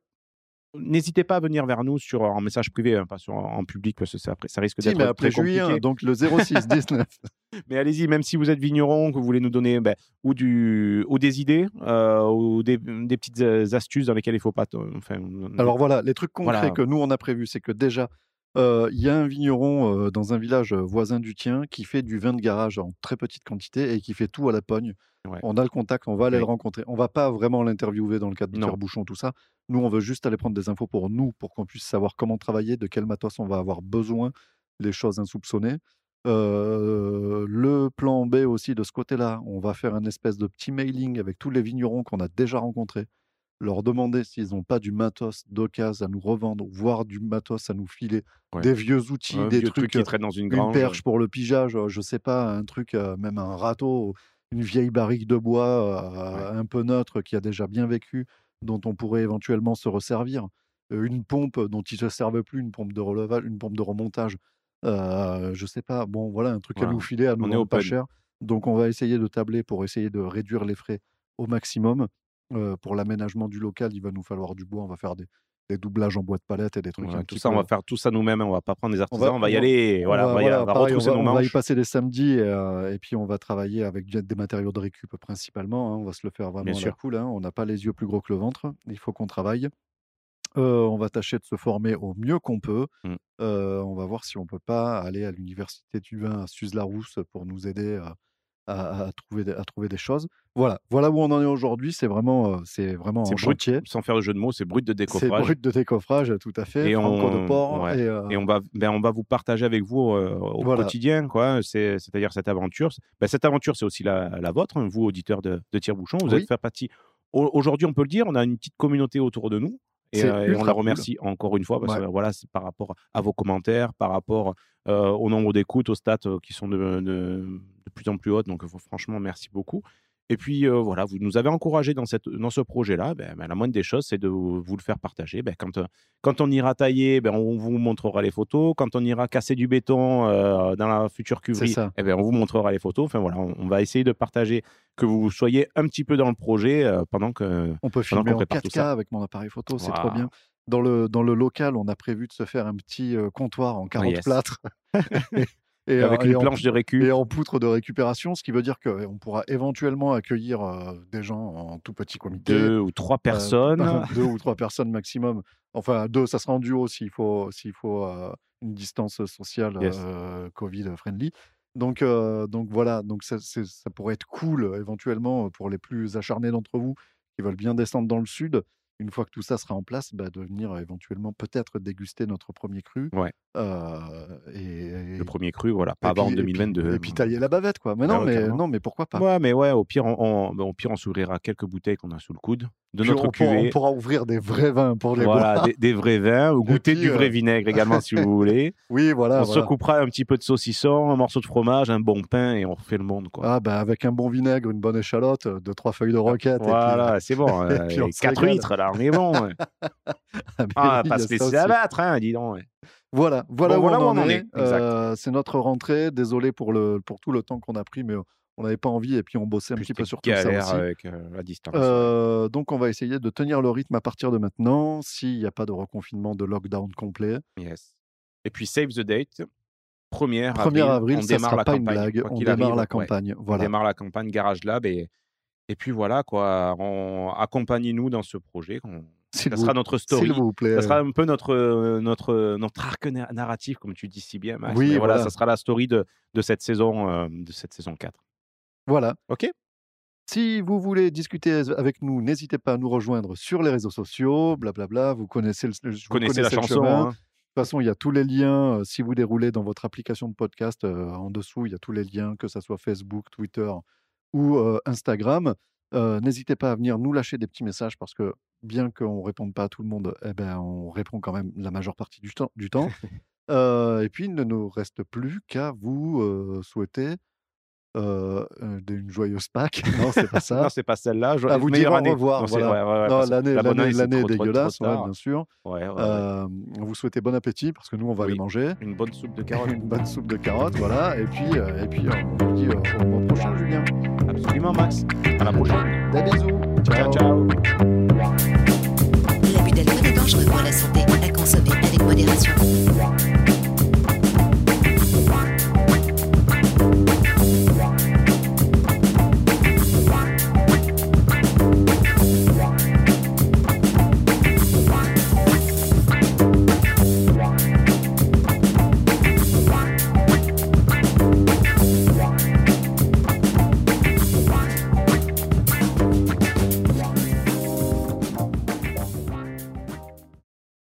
N'hésitez pas à venir vers nous sur, en message privé, hein, pas sur, en public, parce que ça, ça risque Si, d'être mais après très compliqué. juillet, donc le 06 19. Mais allez-y, même si vous êtes vigneron, que vous voulez nous donner ben, ou, du, ou des idées, euh, ou des, des petites euh, astuces dans lesquelles il ne faut pas. Enfin, Alors voilà, les trucs concrets Voilà. que nous on a prévus, c'est que déjà, euh, il y a un vigneron euh, dans un village euh, voisin du tien qui fait du vin de garage en très petite quantité et qui fait tout à la pogne. Ouais. On a le contact, on va aller le rencontrer. On va pas vraiment l'interviewer dans le cadre du Non. tire-bouchon, tout ça. Nous, on veut juste aller prendre des infos pour nous, pour qu'on puisse savoir comment travailler, de quel matos on va avoir besoin, les choses insoupçonnées. Euh, le plan B aussi de ce côté-là, on va faire un espèce de petit mailing avec tous les vignerons qu'on a déjà rencontrés leur demander s'ils n'ont pas du matos d'occasion à nous revendre, voire du matos à nous filer, Ouais. des vieux outils, des vieux trucs, truc qui traîne dans une une grange. perche pour le pigeage, euh, je sais pas, un truc, euh, même un râteau, une vieille barrique de bois un peu neutre qui a déjà bien vécu, dont on pourrait éventuellement se resservir, une pompe dont ils ne se servent plus, une pompe de relevage, une pompe de remontage, euh, je sais pas, bon voilà, un truc Voilà. à nous filer, à nous On est vendre pas cher. Donc on va essayer de tabler pour essayer de réduire les frais au maximum. Euh, pour l'aménagement du local, il va nous falloir du bois. On va faire des, des doublages en bois de palette et des trucs tout ça, on va faire tout ça nous-mêmes. On va pas prendre des artisans. On va, y on aller. Voilà, on va, y- on va pareil, on retrousser va- nos on va y passer des samedis et, euh, et puis on va travailler avec des matériaux de récup principalement. hein. On va se le faire vraiment Bien à la sûr. cool. hein. On n'a pas les yeux plus gros que le ventre. Il faut qu'on travaille. Euh, on va tâcher de se former au mieux qu'on peut. Mm. Euh, on va voir si on peut pas aller à l'université du vin à Suse-la-Rousse pour nous aider à, à- à trouver des, à trouver des choses. Voilà, voilà où on en est aujourd'hui. C'est vraiment, euh, c'est vraiment C'est en brut, chantier. sans faire de jeu de mots, c'est brut de C'est décoffrage. brut de décoffrage, tout à fait. Et Franco de on- port. ouais. Et, euh, Et on va, ben, on va vous partager avec vous euh, au Voilà. quotidien, quoi. C'est, c'est-à-dire cette aventure. Ben, cette aventure, c'est aussi la, la vôtre, hein, vous, auditeurs de, de Tire-Bouchon. Vous Oui. êtes fait partie. Au- Aujourd'hui, on peut le dire, on a une petite communauté autour de nous. Et, C'est euh, et on la cool. remercie encore une fois parce Ouais. que voilà, c'est par rapport à vos commentaires, par rapport euh, au nombre d'écoutes, aux stats euh, qui sont de plus en plus hautes. Donc, franchement, merci beaucoup. Et puis euh, voilà, vous nous avez encouragé dans, cette, dans ce projet-là. Ben, ben, la moindre des choses, c'est de vous vous le faire partager. Ben, quand, euh, quand on ira tailler, ben, on vous montrera les photos. Quand on ira casser du béton euh, dans la future cuverie, eh ben, on vous montrera les photos. Enfin voilà, on, on va essayer de partager que vous soyez un petit peu dans le projet euh, pendant que. On peut filmer en prépare tout 4K ça. avec mon appareil photo, c'est trop Waouh. bien. Dans le, dans le local, on a prévu de se faire un petit comptoir en 40 yes. plâtres et, Avec euh, et une en- planche de récup. et en poutre de récupération, ce qui veut dire qu'on pourra éventuellement accueillir euh, des gens en tout petit comité. Deux ou trois Euh, personnes. deux ou trois personnes maximum. Enfin, deux, ça sera en duo s'il faut, s'il faut une distance sociale Yes. euh, Covid friendly. Donc, donc voilà, donc ça, ça pourrait être cool éventuellement pour les plus acharnés d'entre vous qui veulent bien descendre dans le sud. Une fois que tout ça sera en place, bah, de venir éventuellement peut-être déguster notre premier cru. Ouais. Euh, et, Le premier cru, voilà, pas avant puis- et puis- 2022. Et puis tailler la bavette, quoi. Mais Ah non, mais, non mais pourquoi pas Ouais, mais ouais, au pire, on, on- ben, au pire, on s'ouvrira quelques bouteilles qu'on a sous le coude de Puis notre on, pourra, on cuvée. pourra ouvrir des vrais vins pour les Voilà, boire. des, des vrais vins, ou goûter du vrai euh, vinaigre également si vous voulez. Oui, voilà. on voilà. se coupera un petit peu de saucisson, un morceau de fromage, un bon pain et on refait le monde. Quoi. Ah, bah, avec un bon vinaigre, une bonne échalote, euh, deux, trois feuilles de roquette. voilà, c'est bon. et euh, puis on se 4 régale. litres, là, on est bon. ouais. ah, Ah, oui, pas laisser aussi. abattre, hein, dis donc. ouais. Voilà, voilà, Bon, où, voilà on où en on en est. Euh, c'est notre rentrée. Désolé pour, le, pour tout le temps qu'on a pris, mais on n'avait pas envie et puis on bossait un Plus petit peu sur tout ça aussi. avec euh, la distance. Euh, donc, on va essayer de tenir le rythme à partir de maintenant, s'il n'y a pas de reconfinement, de lockdown complet. Yes. Et puis, save the date. 1er 1er avril, on ça démarre sera la pas une campagne. blague. On démarre arrive, la ouais. campagne. On Voilà. démarre la campagne Garage Lab et, et puis voilà quoi. On... Accompagnez-nous dans ce projet. On- Ça vous- sera notre story. S'il vous plaît. Ça sera un peu notre, euh, notre, notre arc na- narratif, comme tu dis si bien, Max. Oui, voilà, voilà. ça sera la story de, de, cette, saison, euh, de cette saison 4. Voilà. Ok Si vous voulez discuter avec nous, n'hésitez pas à nous rejoindre sur les réseaux sociaux, blablabla. Vous connaissez, le, vous connaissez la le chanson. chemin. hein. De toute façon, il y a tous les liens. euh, si vous déroulez dans votre application de podcast, euh, en dessous, il y a tous les liens, que ce soit Facebook, Twitter ou euh, Instagram. N'hésitez pas à venir nous lâcher des petits messages parce que bien qu'on ne réponde pas à tout le monde, eh ben, on répond quand même la majeure partie du temps. Du temps. Et puis, il ne nous reste plus qu'à vous souhaiter euh, euh, une joyeuse Pâques. Non, c'est pas ça. Non, c'est pas celle-là. Je- À vous dire au revoir, Non, c'est- voilà. ouais, ouais, ouais, Non, parce que l'année la bonne l'année- année, c'est l'année est trop- trop- trop dégueulasse, ouais, bien sûr. Ouais, ouais, ouais. Euh, on vous souhaitait bon appétit parce que nous, on va Oui. aller manger. Une bonne soupe de carottes. Une bonne soupe de carottes, voilà. Et puis, euh, et puis euh, on vous dit euh, au mois prochain, Julien. Absolument, Max. À la prochaine. Des bisous. Ciao, ciao. L'abus d'alcool est dangereux pour la santé, à consommer avec modération.